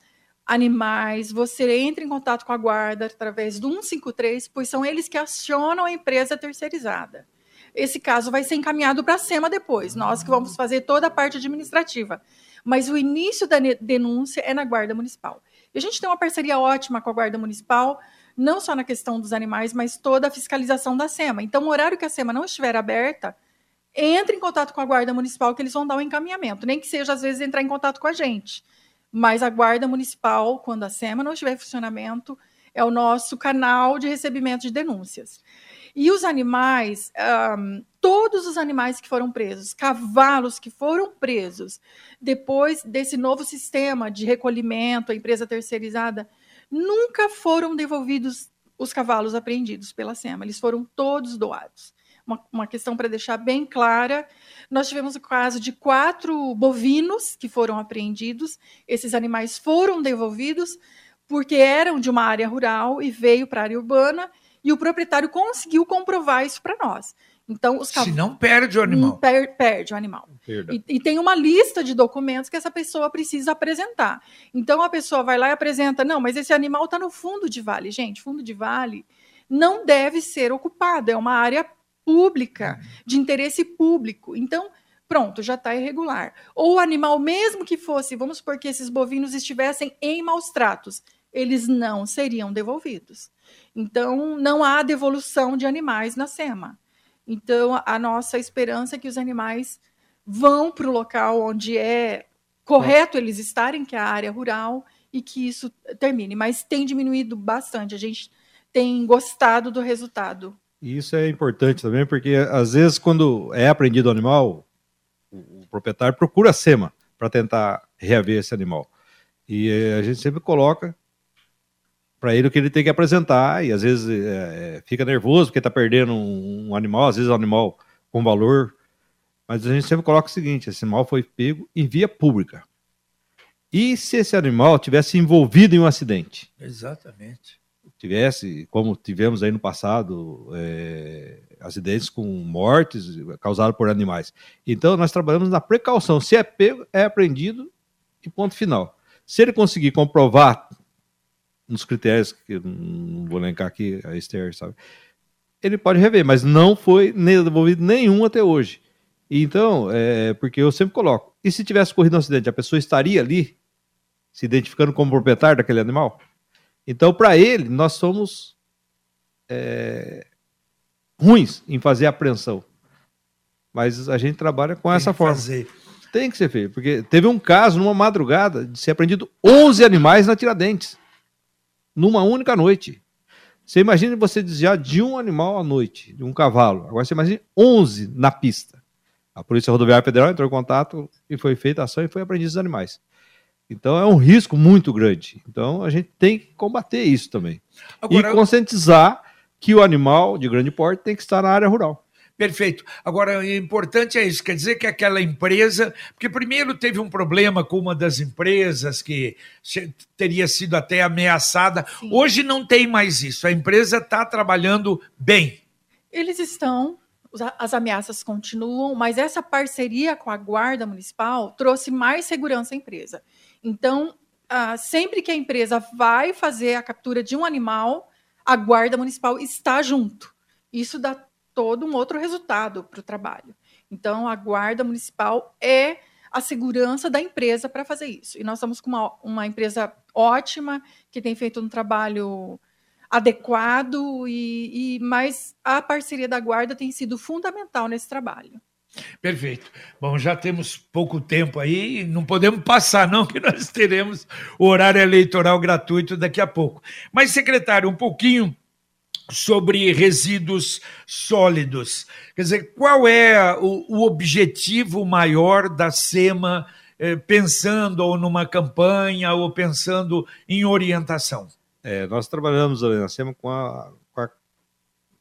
animais, você entra em contato com a guarda através do 153, pois são eles que acionam a empresa terceirizada. Esse caso vai ser encaminhado para a SEMA depois, nós que vamos fazer toda a parte administrativa. Mas o início da denúncia é na Guarda Municipal. E a gente tem uma parceria ótima com a Guarda Municipal, não só na questão dos animais, mas toda a fiscalização da SEMA. Então, o horário que a SEMA não estiver aberta, entre em contato com a Guarda Municipal, que eles vão dar um encaminhamento. Nem que seja, às vezes, entrar em contato com a gente. Mas a Guarda Municipal, quando a SEMA não estiver em funcionamento, é o nosso canal de recebimento de denúncias. E os animais, um, todos os animais que foram presos, cavalos que foram presos, depois desse novo sistema de recolhimento, a empresa terceirizada, nunca foram devolvidos os cavalos apreendidos pela SEMA, eles foram todos doados uma, uma questão para deixar bem clara. Nós tivemos o caso de quatro bovinos que foram apreendidos. Esses animais foram devolvidos porque eram de uma área rural e veio para a área urbana e o proprietário conseguiu comprovar isso para nós. Então, os Se não perde o animal. Per, perde o animal. E, e, tem uma lista de documentos que essa pessoa precisa apresentar. Então, a pessoa vai lá e apresenta: não, mas esse animal está no fundo de vale. Gente, fundo de vale não deve ser ocupado, é uma área pública, de interesse público. Então, pronto, já está irregular. Ou o animal, mesmo que fosse, vamos supor que esses bovinos estivessem em maus tratos, eles não seriam devolvidos. Então, não há devolução de animais na SEMA. Então, a nossa esperança é que os animais vão para o local onde é correto eles estarem, que é a área rural, e que isso termine. Mas tem diminuído bastante. A gente tem gostado do resultado. E isso é importante também, porque às vezes, quando é apreendido o animal, o, proprietário procura a SEMA para tentar reaver esse animal. E eh, a gente sempre coloca para ele o que ele tem que apresentar, e às vezes é, fica nervoso porque está perdendo um, animal, às vezes é um animal com valor. Mas a gente sempre coloca o seguinte: esse animal foi pego em via pública. E se esse animal tivesse envolvido em um acidente? Exatamente tivesse, como tivemos aí no passado, é, acidentes com mortes causados por animais. Então, nós trabalhamos na precaução. Se é pego, é apreendido e ponto final. Se ele conseguir comprovar nos critérios, que não vou elencar aqui, a Esther sabe, ele pode rever, mas não foi devolvido nenhum até hoje. Então, é, porque eu sempre coloco, e se tivesse corrido um acidente, a pessoa estaria ali, se identificando como proprietário daquele animal? Então, para ele, nós somos é, ruins em fazer apreensão. Mas a gente trabalha com Tem essa forma. Fazer. Tem que ser feito, porque teve um caso numa madrugada de ser apreendido 11 animais na Tiradentes, numa única noite. Você imagina você desviar de um animal à noite, de um cavalo. Agora você imagina 11 na pista. A Polícia Rodoviária Federal entrou em contato e foi feita a ação e foi apreendido os animais. Então é um risco muito grande. Então a gente tem que combater isso também. Agora, e conscientizar que o animal de grande porte tem que estar na área rural. Perfeito. Agora, o importante é isso, quer dizer que aquela empresa. Porque primeiro teve um problema com uma das empresas que teria sido até ameaçada. Sim. Hoje não tem mais isso. A empresa está trabalhando bem. Eles estão, as ameaças continuam, mas essa parceria com a Guarda Municipal trouxe mais segurança à empresa. Então, sempre que a empresa vai fazer a captura de um animal, a Guarda Municipal está junto. Isso dá todo um outro resultado para o trabalho. Então, a Guarda Municipal é a segurança da empresa para fazer isso. E nós estamos com uma, uma empresa ótima, que tem feito um trabalho adequado, e, e mas a parceria da Guarda tem sido fundamental nesse trabalho. Perfeito. Bom, já temos pouco tempo aí, não podemos passar, não, que nós teremos o horário eleitoral gratuito daqui a pouco. Mas, secretário, um pouquinho sobre resíduos sólidos. Quer dizer, qual é o, o objetivo maior da SEMA, eh, pensando ou numa campanha ou pensando em orientação? É, nós trabalhamos na SEMA com a, com a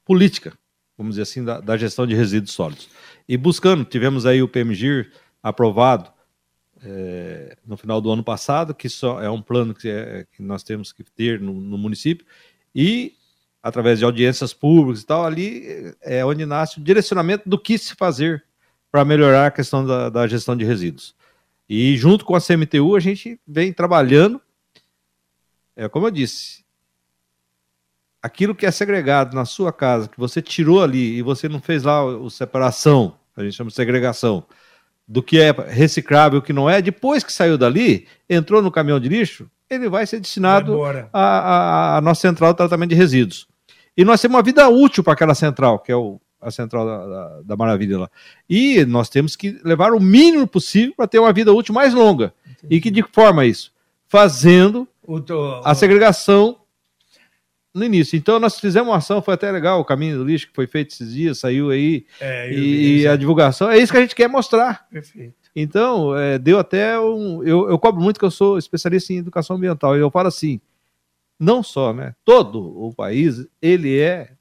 política, vamos dizer assim, da, da, gestão de resíduos sólidos. E buscando, tivemos aí o PMGIR aprovado é, no final do ano passado, que só é um plano que, é, que nós temos que ter no, no município, e através de audiências públicas e tal, ali é onde nasce o direcionamento do que se fazer para melhorar a questão da, da, gestão de resíduos. E junto com a CMTU, a gente vem trabalhando, é, como eu disse, aquilo que é segregado na sua casa, que você tirou ali e você não fez lá a separação, a gente chama de segregação, do que é reciclável e o que não é, depois que saiu dali, entrou no caminhão de lixo, ele vai ser destinado à nossa central de tratamento de resíduos. E nós temos uma vida útil para aquela central, que é o, a central da, da, da, Maravilha lá. E nós temos que levar o mínimo possível para ter uma vida útil mais longa. Entendi. E que de que forma isso? Fazendo tô... a segregação no início. Então nós fizemos uma ação, foi até legal, o caminho do lixo que foi feito esses dias, saiu aí, é, e, a divulgação. É isso que a gente quer mostrar. Perfeito. Então, é, deu até um. Eu, eu cobro muito que eu sou especialista em educação ambiental. E eu falo assim: não só, né? Todo o país ele é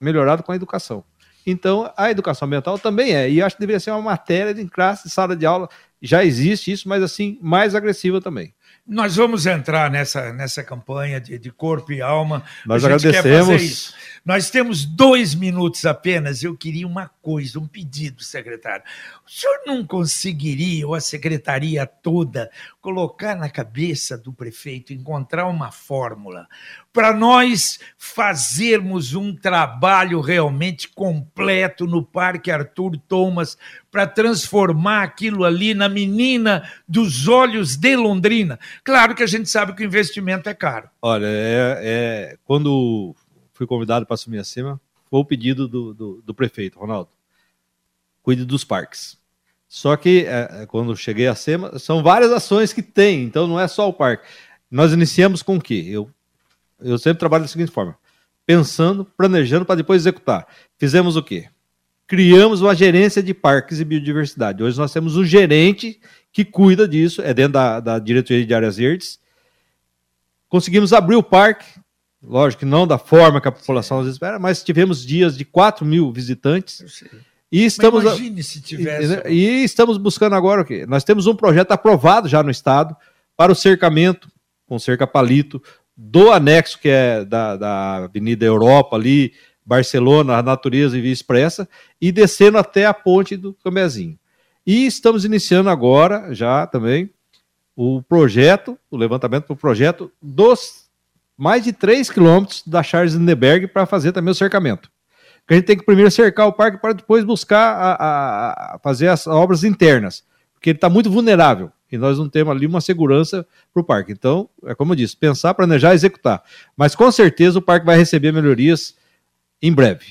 melhorado com a educação. Então, a educação ambiental também é. E acho que deveria ser uma matéria de classe, sala de aula. Já existe isso, mas assim, mais agressiva também. Nós vamos entrar nessa, nessa campanha de, de corpo e alma. Nós agradecemos. Nós temos dois minutos apenas. Eu queria uma coisa, um pedido, secretário. O senhor não conseguiria, ou a secretaria toda, colocar na cabeça do prefeito, encontrar uma fórmula para nós fazermos um trabalho realmente completo no Parque Arthur Thomas para transformar aquilo ali na menina dos olhos de Londrina. Claro que a gente sabe que o investimento é caro. Olha, é, é quando fui convidado para assumir a SEMA, foi o pedido do, do, do prefeito, Ronaldo. Cuide dos parques. Só que é, é quando cheguei a SEMA, são várias ações que tem, então não é só o parque. Nós iniciamos com o quê? Eu eu sempre trabalho da seguinte forma: pensando, planejando para depois executar. Fizemos o quê? Criamos uma gerência de parques e biodiversidade. Hoje nós temos um gerente que cuida disso, é dentro da, da diretoria de áreas verdes. Conseguimos abrir o parque, lógico que não da forma que a população às vezes espera, mas tivemos dias de 4 mil visitantes. E estamos, imagine se tivesse. E, e estamos buscando agora o quê? Nós temos um projeto aprovado já no Estado para o cercamento, com cerca palito, do anexo que é da, da Avenida Europa ali, Barcelona, a Natureza e Via Expressa, e descendo até a ponte do Cambezinho. E estamos iniciando agora, já também, o projeto, o levantamento do projeto dos mais de 3 quilômetros da Charles Lindenberg para fazer também o cercamento. Porque a gente tem que primeiro cercar o parque para depois buscar a, a, a fazer as obras internas, porque ele está muito vulnerável e nós não temos ali uma segurança para o parque. Então, é como eu disse, pensar, planejar, executar. Mas com certeza o parque vai receber melhorias em breve.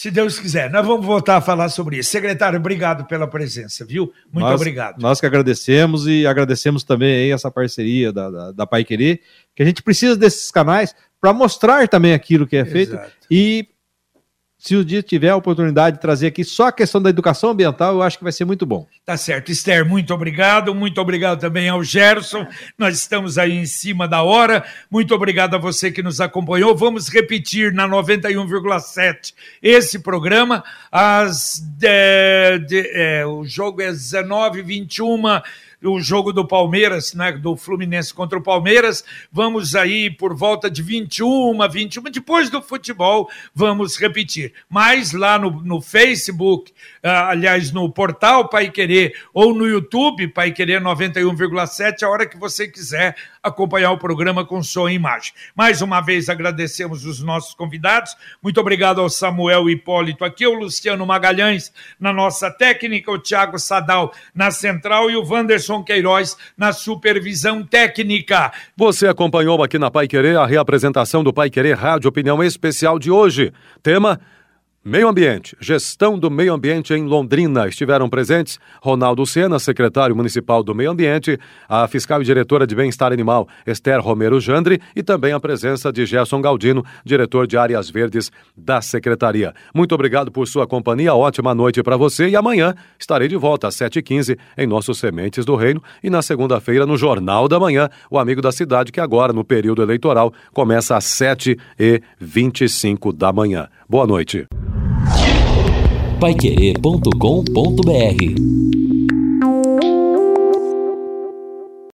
Se Deus quiser, nós vamos voltar a falar sobre isso. Secretário, obrigado pela presença, viu? Muito nós, obrigado. Nós que agradecemos e agradecemos também essa parceria da, da, da Pai Querer, que a gente precisa desses canais para mostrar também aquilo que é feito Exato. e se o dia tiver a oportunidade de trazer aqui só a questão da educação ambiental, eu acho que vai ser muito bom. Tá certo. Esther, muito obrigado. Muito obrigado também ao Gerson. Nós estamos aí em cima da hora. Muito obrigado a você que nos acompanhou. Vamos repetir na 91,7 esse programa. As, de, de, é, o jogo é 19 21 o jogo do Palmeiras, né, do Fluminense contra o Palmeiras. Vamos aí por volta de 21, 21, depois do futebol, vamos repetir. Mas lá no, no Facebook, uh, aliás, no portal Pai Querer ou no YouTube Pai Querer 91,7, a hora que você quiser acompanhar o programa com som e imagem. Mais uma vez agradecemos os nossos convidados. Muito obrigado ao Samuel Hipólito aqui, o Luciano Magalhães na nossa técnica, o Tiago Sadal na central e o Wanderson Queiroz na supervisão técnica. Você acompanhou aqui na Pai Querer a reapresentação do Pai Querer Rádio Opinião Especial de hoje. Tema Meio Ambiente, gestão do meio ambiente em Londrina. Estiveram presentes Ronaldo Sena, secretário municipal do Meio Ambiente, a fiscal e diretora de Bem-Estar Animal, Esther Romero Jandre, e também a presença de Gerson Galdino, diretor de Áreas Verdes da Secretaria. Muito obrigado por sua companhia, ótima noite para você e amanhã estarei de volta às 7h15 em nossos Sementes do Reino e na segunda-feira no Jornal da Manhã, o Amigo da Cidade, que agora, no período eleitoral, começa às 7h25 da manhã. Boa noite